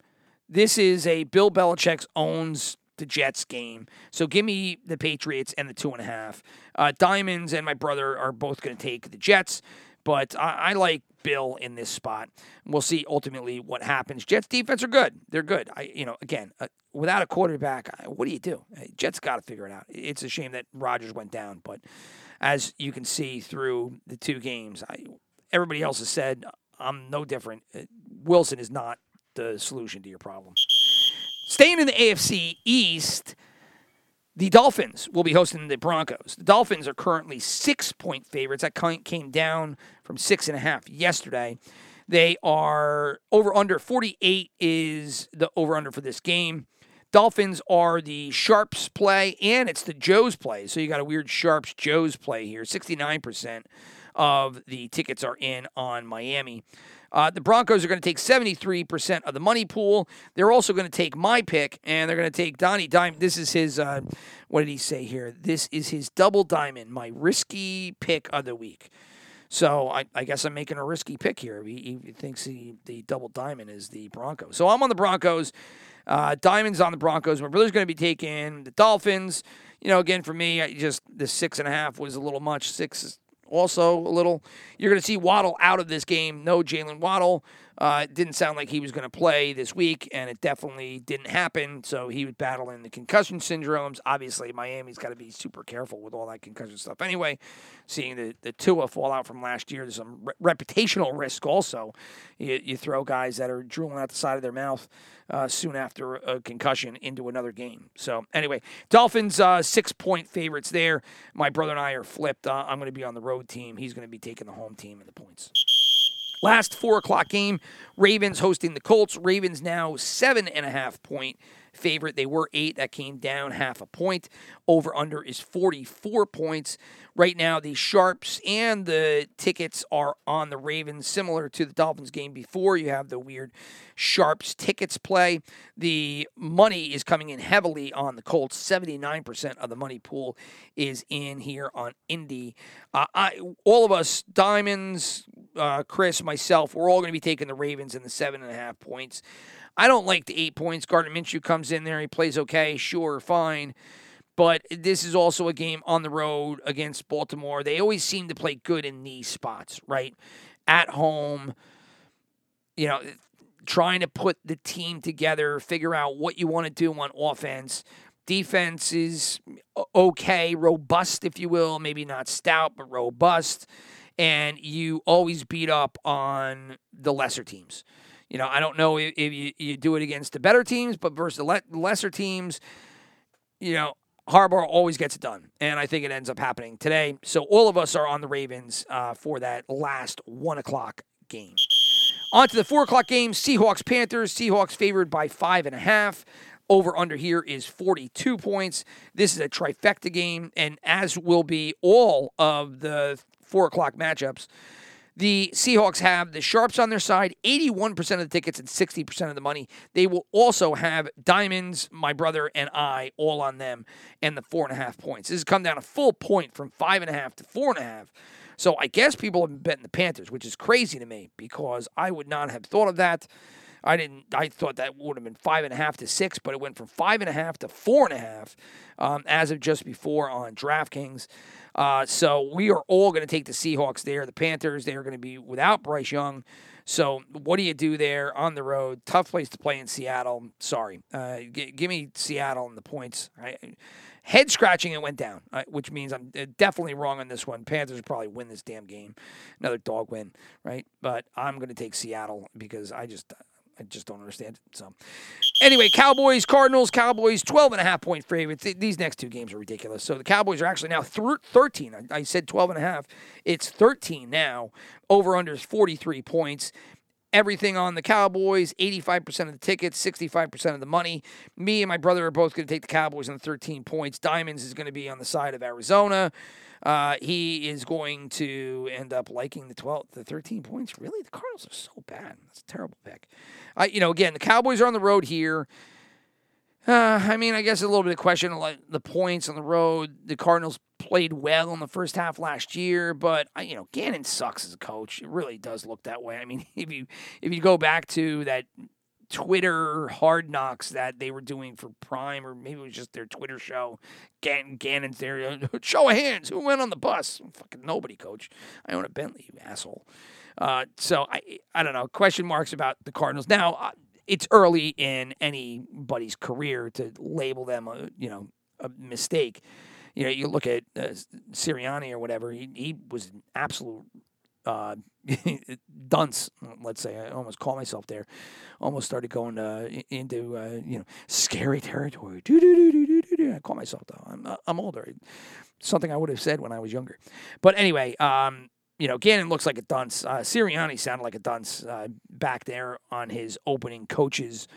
Speaker 1: This is a Bill Belichick owns the Jets game. So give me the Patriots and the two and a half. Uh, Diamonds and my brother are both going to take the Jets, but I, I, like Bill in this spot. We'll see ultimately what happens. Jets defense are good. They're good. I, you know, again, uh, without a quarterback, what do you do? Jets got to figure it out. It's a shame that Rodgers went down, but as you can see through the two games, I, everybody else has said I'm no different. Uh, Wilson is not the solution to your problem. Staying in the AFC East, the Dolphins will be hosting the Broncos. The Dolphins are currently six point favorites. That came down from six and a half yesterday. They are over under 48 is the over under for this game. Dolphins are the Sharps play and it's the Joes play. So you got a weird Sharps Joes play here. 69% of the tickets are in on Miami. Uh, the Broncos are going to take 73% of the money pool. They're also going to take my pick, and they're going to take Donnie Diamond. This is his, uh, what did he say here? This is his double diamond, my risky pick of the week. So I, I guess I'm making a risky pick here. He, he thinks he, the double diamond is the Broncos. So I'm on the Broncos. Uh, Diamonds on the Broncos. My brother's going to be taking the Dolphins. You know, again, for me, I just the six and a half was a little much. Six also a little. You're going to see Waddle out of this game. No Jalen Waddle. Uh, it didn't sound like he was going to play this week, and it definitely didn't happen. So he was battling the concussion syndromes. Obviously, Miami's got to be super careful with all that concussion stuff. Anyway, seeing the, the Tua fall out from last year, there's some re- reputational risk also. You, you, throw guys that are drooling out the side of their mouth uh, soon after a concussion into another game. So, anyway, Dolphins uh, six point favorites there. My brother and I are flipped. Uh, I'm going to be on the road team. He's going to be taking the home team and the points. Last four o'clock game, Ravens hosting the Colts. Ravens now seven and a half point favorite. They were eight. That came down half a point. Over under is 44 points. Right now, the Sharps and the tickets are on the Ravens, similar to the Dolphins game before. You have the weird Sharps tickets play. The money is coming in heavily on the Colts. 79% of the money pool is in here on Indy. Uh, I, all of us, Diamonds, uh, Chris, myself, we're all going to be taking the Ravens in the seven and a half points. I don't like the eight points. Gardner Minshew comes in there, he plays okay, sure, fine. But this is also a game on the road against Baltimore. They always seem to play good in these spots, right? At home, you know, trying to put the team together, figure out what you want to do on offense. Defense is okay, robust, if you will. Maybe not stout, but robust. And you always beat up on the lesser teams. You know, I don't know if, you, you do it against the better teams, but versus the le- lesser teams, you know, Harbaugh always gets it done, and I think it ends up happening today. So all of us are on the Ravens uh, for that last one o'clock game. On to the four o'clock game: Seahawks Panthers. Seahawks favored by five and a half. Over under here is 42 points. This is a trifecta game, and as will be all of the four o'clock matchups. The Seahawks have the Sharps on their side, 81% of the tickets and 60% of the money. They will also have Diamonds, my brother, and I all on them, and the four and a half points. This has come down a full point from five and a half to four and a half. So I guess people have been betting the Panthers, which is crazy to me because I would not have thought of that. I didn't. I thought that would have been five and a half to six, but it went from five and a half to four and a half um, as of just before on DraftKings. Uh, so we are all going to take the Seahawks there. The Panthers, they are going to be without Bryce Young. So what do you do there on the road? Tough place to play in Seattle. Sorry. Uh, g- give me Seattle and the points. Head scratching, it went down, uh, which means I'm uh, definitely wrong on this one. Panthers probably win this damn game. Another dog win, right? But I'm going to take Seattle because I just I just don't understand it. So, anyway, Cowboys, Cardinals, Cowboys, 12 and a half point favorites. These next two games are ridiculous. So, the Cowboys are actually now 13. I said 12 and a half. It's 13 now. Over under is 43 points. everything on the Cowboys 85% of the tickets, 65% of the money. Me and my brother are both going to take the Cowboys on 13 points. Diamonds is going to be on the side of Arizona. Uh, he is going to end up liking the 12, the 13 points. Really? The Cardinals are so bad. That's a terrible pick. I, you know, again, the Cowboys are on the road here. Uh, I mean, I guess a little bit of question like the points on the road. The Cardinals played well in the first half last year, but I, you know, Gannon sucks as a coach. It really does look that way. I mean, if you if you go back to that Twitter hard knocks that they were doing for Prime, or maybe it was just their Twitter show. Gannon, Gannon's there. Show of hands. Who went on the bus? Fucking nobody, coach. I own a Bentley, you asshole. Uh, so I, I don't know. Question marks about the Cardinals. Now, uh, it's early in anybody's career to label them a, you know, a mistake. You know, you look at uh, Sirianni or whatever. He, he was an absolute uh, dunce. Let's say I almost call myself there. Almost started going uh, into uh, you know scary territory. I call myself though. I'm uh, I'm older. Something I would have said when I was younger. But anyway, um, you know, Gannon looks like a dunce. Uh, Sirianni sounded like a dunce uh, back there on his opening coach's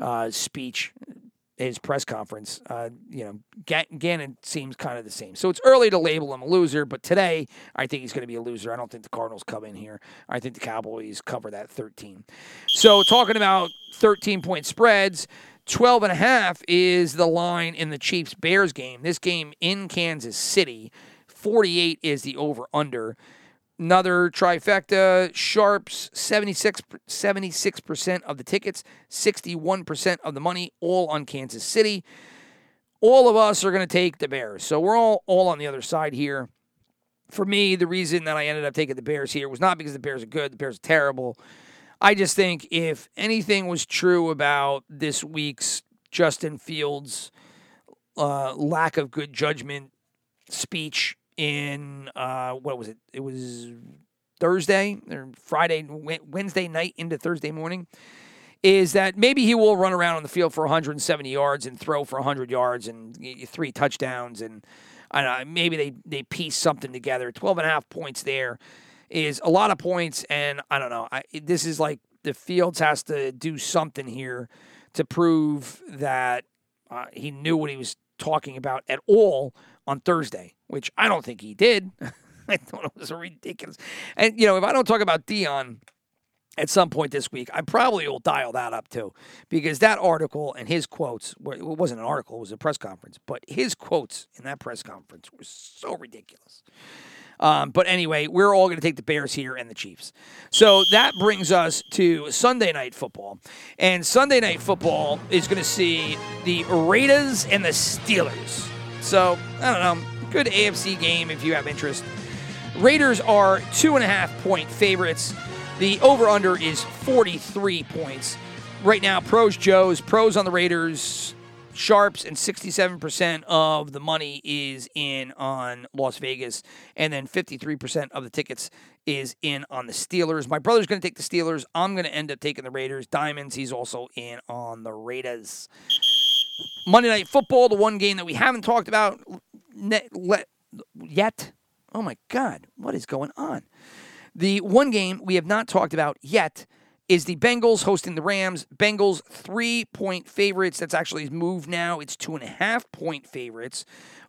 Speaker 1: uh, speech, his press conference. Uh, you know, Ga- Gannon seems kind of the same. So it's early to label him a loser, but today I think he's going to be a loser. I don't think the Cardinals come in here. I think the Cowboys cover that 13. So talking about 13 point spreads. 12 and a half is the line in the Chiefs Bears game. This game in Kansas City. 48 is the over under. Another trifecta. Sharps, 76, 76% of the tickets, 61% of the money, all on Kansas City. All of us are going to take the Bears. So we're all, all on the other side here. For me, the reason that I ended up taking the Bears here was not because the Bears are good, the Bears are terrible. I just think if anything was true about this week's Justin Fields' uh, lack of good judgment speech in uh, what was it? It was Thursday or Friday, Wednesday night into Thursday morning. Is that maybe he will run around on the field for 170 yards and throw for 100 yards and three touchdowns and I don't know, maybe they they piece something together. 12 and a half points there is a lot of points and I don't know. I, this is like the Fields has to do something here to prove that uh, he knew what he was talking about at all on Thursday, which I don't think he did. I thought it was ridiculous. And, you know, if I don't talk about Deion at some point this week, I probably will dial that up too, because that article and his quotes, well, it wasn't an article, it was a press conference, but his quotes in that press conference were so ridiculous. Um, but anyway, we're all going to take the Bears here and the Chiefs. So that brings us to Sunday night football. And Sunday night football is going to see the Raiders and the Steelers. So, I don't know, good AFC game if you have interest. Raiders are two and a half point favorites. The over under is 43 points. Right now, pros Joe's, pros on the Raiders, sharps, and 67% of the money is in on Las Vegas. And then 53% of the tickets is in on the Steelers. My brother's going to take the Steelers. I'm going to end up taking the Raiders. Diamonds, he's also in on the Raiders. Monday Night Football, the one game that we haven't talked about yet. Oh my God, what is going on? The one game we have not talked about yet is the Bengals hosting the Rams. Bengals three point favorites. That's actually moved now. It's two and a half point favorites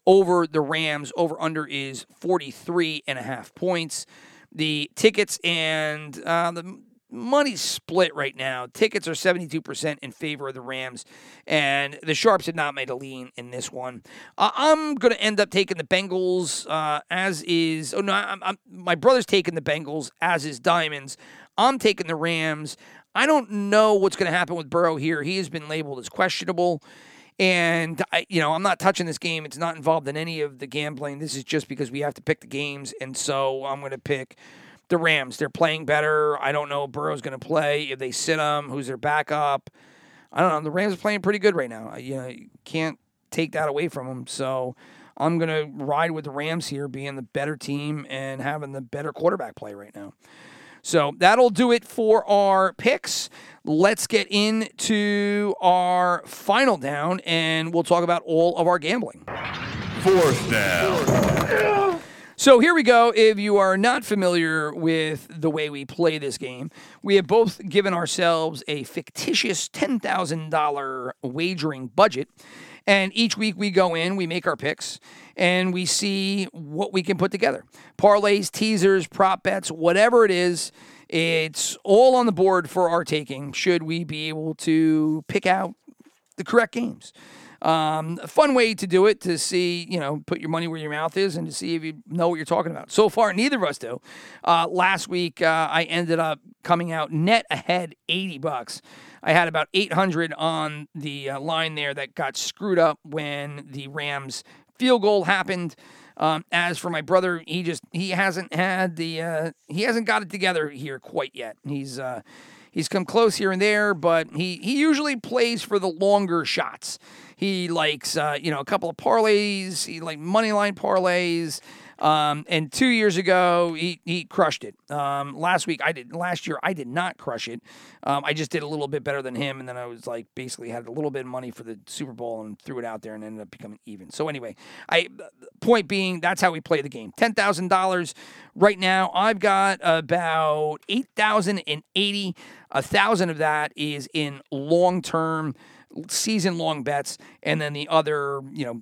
Speaker 1: over the Rams. Over under is 43 and a half points. The tickets and uh, the money's split right now. Tickets are 72% in favor of the Rams, and the Sharps have not made a lean in this one. Uh, I'm going to end up taking the Bengals, uh, as is. Oh, no, I'm, I'm, my brother's taking the Bengals, as is Diamonds. I'm taking the Rams. I don't know what's going to happen with Burrow here. He has been labeled as questionable. And I, you know, I'm not touching this game. It's not involved in any of the gambling. This is just because we have to pick the games, and so I'm going to pick the Rams. They're playing better. I don't know if Burrow's going to play. If they sit him, who's their backup? I don't know. The Rams are playing pretty good right now. You know, you can't take that away from them. So I'm going to ride with the Rams here, being the better team and having the better quarterback play right now. So that'll do it for our picks. Let's get into our final down and we'll talk about all of our gambling.
Speaker 2: Fourth down.
Speaker 1: So here we go. If you are not familiar with the way we play this game, we have both given ourselves a fictitious $10,000 wagering budget. And each week we go in, we make our picks, and we see what we can put together. Parlays, teasers, prop bets, whatever it is, it's all on the board for our taking, should we be able to pick out the correct games. Um, a fun way to do it to see, you know, put your money where your mouth is and to see if you know what you're talking about. So far, neither of us do. Uh, last week, uh, I ended up coming out net ahead 80 bucks. I had about 800 on the uh, line there that got screwed up when the Rams field goal happened. Um, as for my brother, he just he hasn't had the uh, he hasn't got it together here quite yet. He's uh, he's come close here and there, but he he usually plays for the longer shots. He likes uh, you know a couple of parlays. He like money line parlays. Um, and two years ago, he, he crushed it. Um, last week, I did. Last year, I did not crush it. Um, I just did a little bit better than him, and then I was like basically had a little bit of money for the Super Bowl and threw it out there and ended up becoming even. So anyway, I point being that's how we play the game. Ten thousand dollars right now. I've got about eight thousand and eighty. A thousand of that is in long term season long bets, and then the other, you know,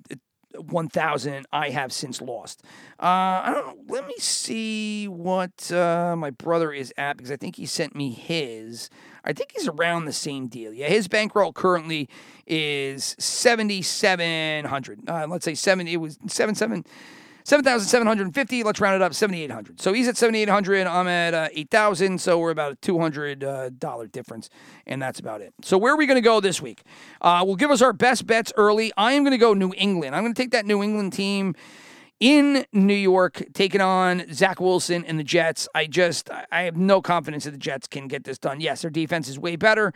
Speaker 1: 1,000 I have since lost. Uh, I don't know. Let me see what uh, my brother is at because I think he sent me his. I think he's around the same deal. Yeah, his bankroll currently is 7,700. Uh, let's say 70, it was 7, 7. 7,750. Let's round it up, 7,800. So he's at 7,800. I'm at uh, 8,000. So we're about a $200 uh, difference, and that's about it. So where are we going to go this week? Uh, we'll give us our best bets early. I am going to go New England. I'm going to take that New England team in New York, taking on Zach Wilson and the Jets. I just, I have no confidence that the Jets can get this done. Yes, their defense is way better.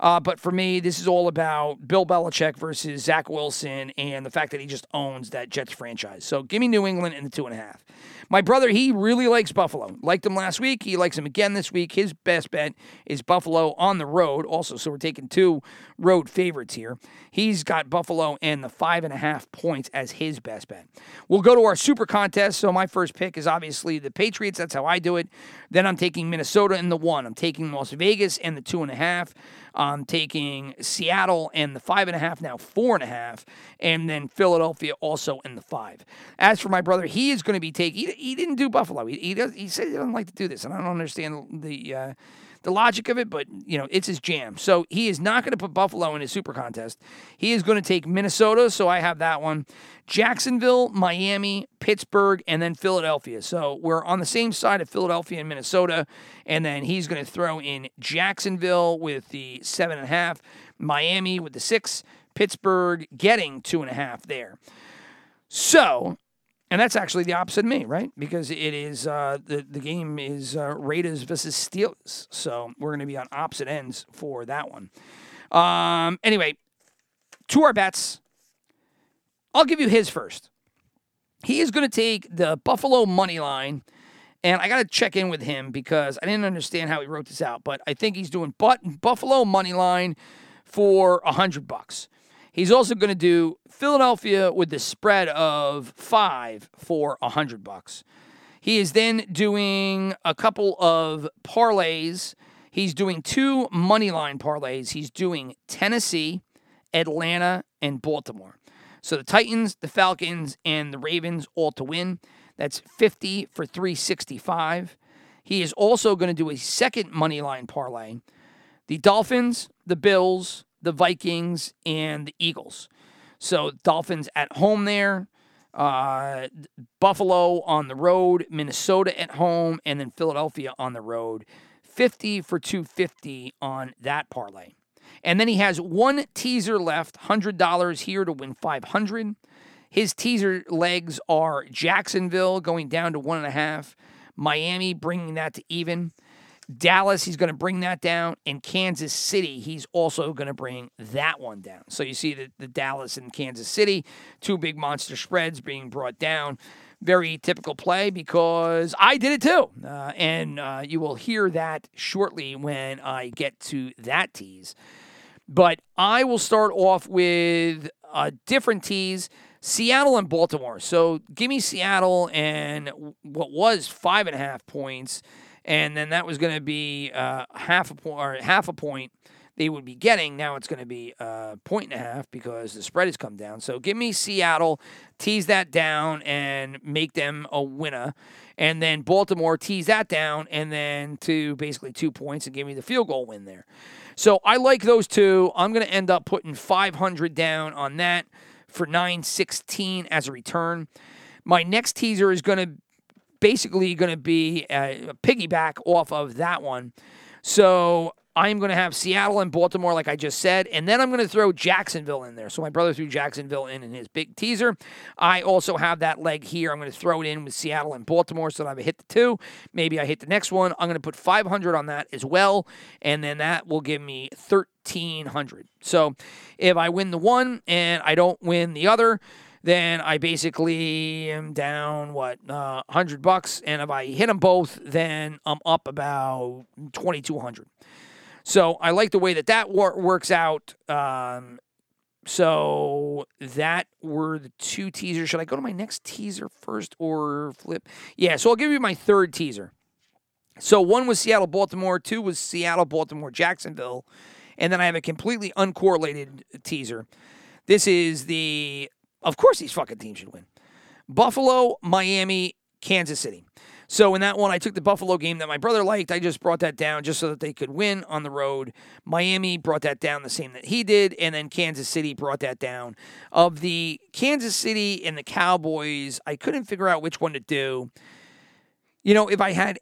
Speaker 1: Uh, but for me, this is all about Bill Belichick versus Zach Wilson and the fact that he just owns that Jets franchise. So give me New England in the two and a half. My brother, he really likes Buffalo. Liked him last week. He likes him again this week. His best bet is Buffalo on the road, also. So we're taking two road favorites here. He's got Buffalo and the five and a half points as his best bet. We'll go to our super contest. So my first pick is obviously the Patriots. That's how I do it. Then I'm taking Minnesota in the one. I'm taking Las Vegas and the two and a half. I'm taking Seattle and the five and a half, now four and a half, and then Philadelphia also in the five. As for my brother, he is going to be taking. He, he didn't do Buffalo. He he, does, he said he doesn't like to do this, and I don't understand the. Uh, the logic of it, but you know, it's his jam. So he is not going to put Buffalo in his super contest. He is going to take Minnesota, so I have that one. Jacksonville, Miami, Pittsburgh, and then Philadelphia. So we're on the same side of Philadelphia and Minnesota, and then he's going to throw in Jacksonville with the seven and a half, Miami with the six, Pittsburgh getting two and a half there. So and that's actually the opposite of me, right? Because it is uh, the the game is uh, Raiders versus Steelers, so we're going to be on opposite ends for that one. Um, anyway, to our bets. I'll give you his first. He is going to take the Buffalo money line, and I got to check in with him because I didn't understand how he wrote this out, but I think he's doing but Buffalo money line for a hundred bucks. He's also going to do Philadelphia with the spread of five for a hundred bucks. He is then doing a couple of parlays. He's doing two money line parlays. He's doing Tennessee, Atlanta, and Baltimore. So the Titans, the Falcons, and the Ravens all to win. That's 50 for 365. He is also going to do a second money line parlay. The Dolphins, the Bills, the Vikings, and the Eagles. So Dolphins at home there, uh, Buffalo on the road, Minnesota at home, and then Philadelphia on the road. 50 for 250 on that parlay. And then he has one teaser left, $100 here to win 500 His teaser legs are Jacksonville going down to one and a half, Miami bringing that to even, Dallas, he's going to bring that down. And Kansas City, he's also going to bring that one down. So you see the, the Dallas and Kansas City, two big monster spreads being brought down. Very typical play because I did it too. Uh, and uh, you will hear that shortly when I get to that tease. But I will start off with a different tease Seattle and Baltimore. So give me Seattle and what was five and a half points, and then that was going to be uh, half a point or half a point they would be getting. Now it's going to be a point and a half because the spread has come down. So give me Seattle, tease that down, and make them a winner. And then Baltimore tease that down, and then to basically two points and give me the field goal win there. So I like those two. I'm going to end up putting 500 down on that for 916 as a return. My next teaser is going to basically going to be uh, a piggyback off of that one. So I'm going to have Seattle and Baltimore, like I just said, and then I'm going to throw Jacksonville in there. So my brother threw Jacksonville in in his big teaser. I also have that leg here. I'm going to throw it in with Seattle and Baltimore so that I hit the two. Maybe I hit the next one. I'm going to put 500 on that as well, and then that will give me 1300. So if I win the one and I don't win the other, then I basically am down what uh, 100 bucks, and if I hit them both, then I'm up about 2200. So I like the way that that wor- works out. Um, so that were the two teasers. Should I go to my next teaser first or flip? Yeah, so I'll give you my third teaser. So one was Seattle, Baltimore. Two was Seattle, Baltimore, Jacksonville. And then I have a completely uncorrelated teaser. This is the, of course, these fucking teams should win Buffalo, Miami, Kansas City. So in that one, I took the Buffalo game that my brother liked. I just brought that down just so that they could win on the road. Miami brought that down the same that he did, and then Kansas City brought that down. Of the Kansas City and the Cowboys, I couldn't figure out which one to do. You know, if I had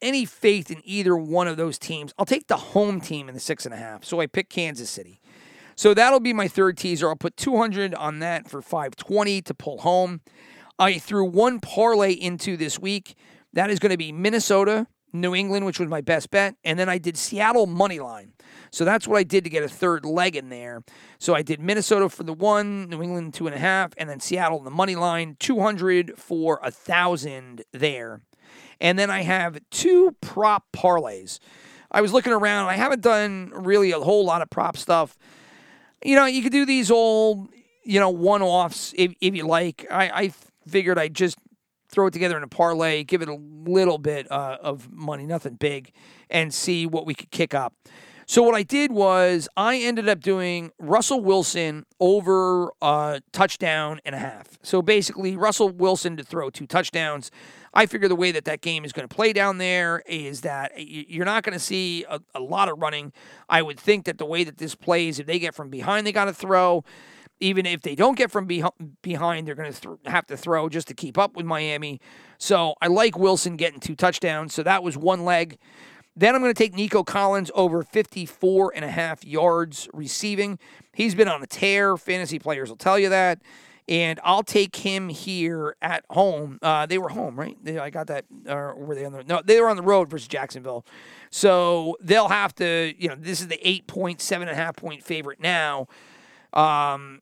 Speaker 1: any faith in either one of those teams, I'll take the home team in the six and a half. So I picked Kansas City. So that'll be my third teaser. I'll put 200 on that for 520 to pull home. I threw one parlay into this week. That is going to be Minnesota, New England, which was my best bet. And then I did Seattle money line. So that's what I did to get a third leg in there. So I did Minnesota for the one, New England two and a half, and then Seattle in the money line, 200 for a thousand there. And then I have two prop parlays. I was looking around. I haven't done really a whole lot of prop stuff. You know, you could do these all, you know, one offs if, if you like. I, I figured I'd just throw it together in a parlay, give it a little bit uh, of money, nothing big, and see what we could kick up. So what I did was I ended up doing Russell Wilson over a uh, touchdown and a half. So basically, Russell Wilson to throw two touchdowns. I figure the way that that game is going to play down there is that you're not going to see a, a lot of running. I would think that the way that this plays, if they get from behind, they got to throw even if they don't get from behind, they're going to th- have to throw just to keep up with Miami. So I like Wilson getting two touchdowns. So that was one leg. Then I'm going to take Nico Collins over 54 and a half yards receiving. He's been on a tear. Fantasy players will tell you that. And I'll take him here at home. Uh, they were home, right? They, I got that. Or were they on the? No, they were on the road versus Jacksonville. So they'll have to. You know, this is the eight point, seven and a half point favorite now. Um,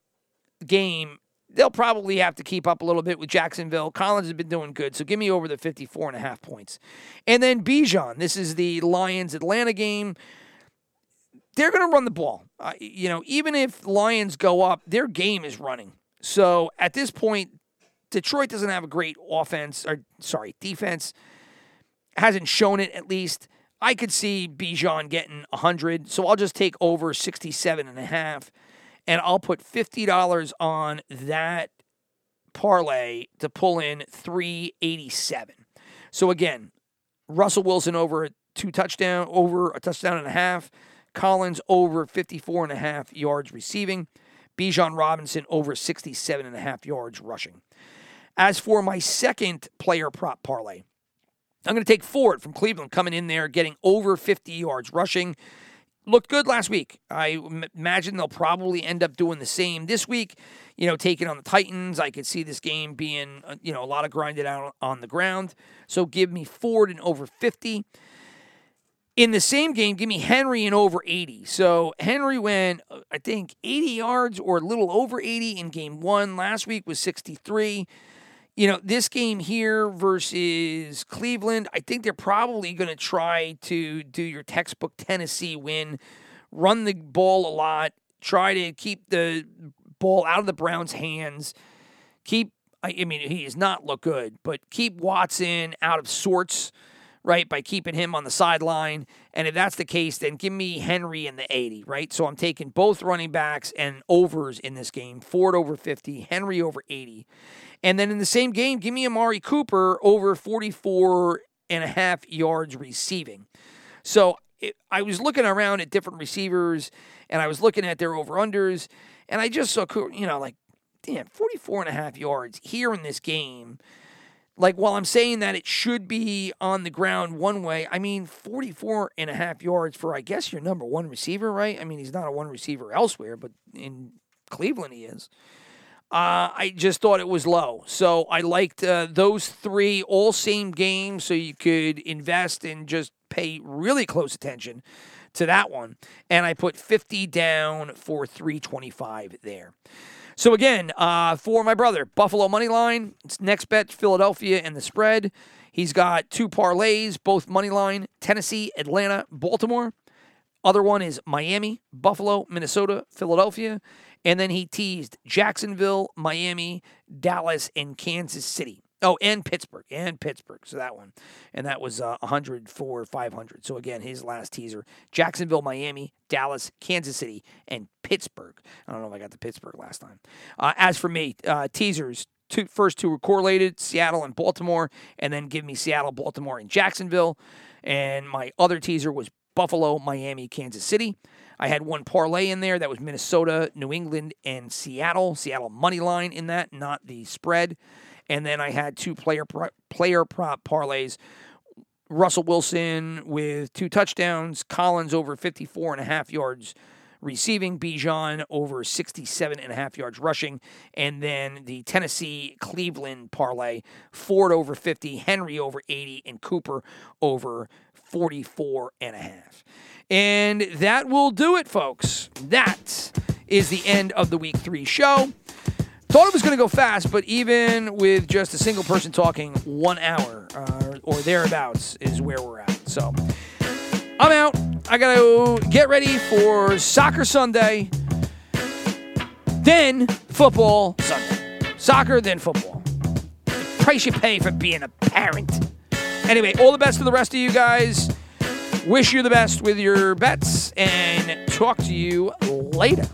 Speaker 1: game, they'll probably have to keep up a little bit with Jacksonville. Collins has been doing good, so give me over the 54 and a half points. And then Bijan, this is the Lions Atlanta game. They're going to run the ball. Uh, you know, even if Lions go up, their game is running. So at this point, Detroit doesn't have a great offense, or sorry, defense. Hasn't shown it at least. I could see Bijan getting 100, so I'll just take over 67 and a half and I'll put $50 on that parlay to pull in 387. So again, Russell Wilson over two touchdown, over a touchdown and a half. Collins over 54 and a half yards receiving. Bijan Robinson over 67 and a half yards rushing. As for my second player prop parlay, I'm going to take Ford from Cleveland coming in there, getting over 50 yards rushing looked good last week. I m- imagine they'll probably end up doing the same this week. You know, taking on the Titans. I could see this game being, uh, you know, a lot of grinded out on the ground. So give me Ford and over 50. In the same game, give me Henry and over 80. So Henry went, uh, I think, 80 yards or a little over 80 in game one. Last week was 63 you know, this game here versus Cleveland, I think they're probably going to try to do your textbook Tennessee win, run the ball a lot, try to keep the ball out of the Browns' hands. Keep, I I mean, he does not look good, but keep Watson out of sorts, right, by keeping him on the sideline. And if that's the case, then give me Henry in the 80, right? So I'm taking both running backs and overs in this game Ford over 50, Henry over 80. And then in the same game, give me Amari Cooper over 44 and a half yards receiving. So it, I was looking around at different receivers and I was looking at their over unders, and I just saw, you know, like, damn, 44 and a half yards here in this game. Like, while I'm saying that it should be on the ground one way, I mean, 44 and a half yards for, I guess, your number one receiver, right? I mean, he's not a one receiver elsewhere, but in Cleveland he is. Uh, I just thought it was low. So I liked uh, those three, all same games, so you could invest and just pay really close attention to that one. And I put 50 down for 325 there. So again, uh, for my brother, Buffalo money line. Next bet Philadelphia and the spread. He's got two parlays, both money line: Tennessee, Atlanta, Baltimore. Other one is Miami, Buffalo, Minnesota, Philadelphia. And then he teased Jacksonville, Miami, Dallas, and Kansas City. Oh, and Pittsburgh, and Pittsburgh. So that one. And that was uh, 100 for 500. So again, his last teaser Jacksonville, Miami, Dallas, Kansas City, and Pittsburgh. I don't know if I got the Pittsburgh last time. Uh, as for me, uh, teasers. Two, first two were correlated Seattle and Baltimore, and then give me Seattle, Baltimore, and Jacksonville. And my other teaser was Buffalo, Miami, Kansas City. I had one parlay in there that was Minnesota, New England, and Seattle. Seattle money line in that, not the spread. And then I had two player pro- player prop parlays. Russell Wilson with two touchdowns, Collins over 54 and a half yards receiving, Bijan over 67 and a half yards rushing, and then the Tennessee Cleveland parlay, Ford over 50, Henry over 80, and Cooper over 44 and a half. And that will do it, folks. That is the end of the week three show. Thought it was going to go fast, but even with just a single person talking, one hour uh, or thereabouts is where we're at. So I'm out. I got to get ready for Soccer Sunday, then football Sunday. Soccer, then football. The price you pay for being a parent. Anyway, all the best to the rest of you guys. Wish you the best with your bets and talk to you later.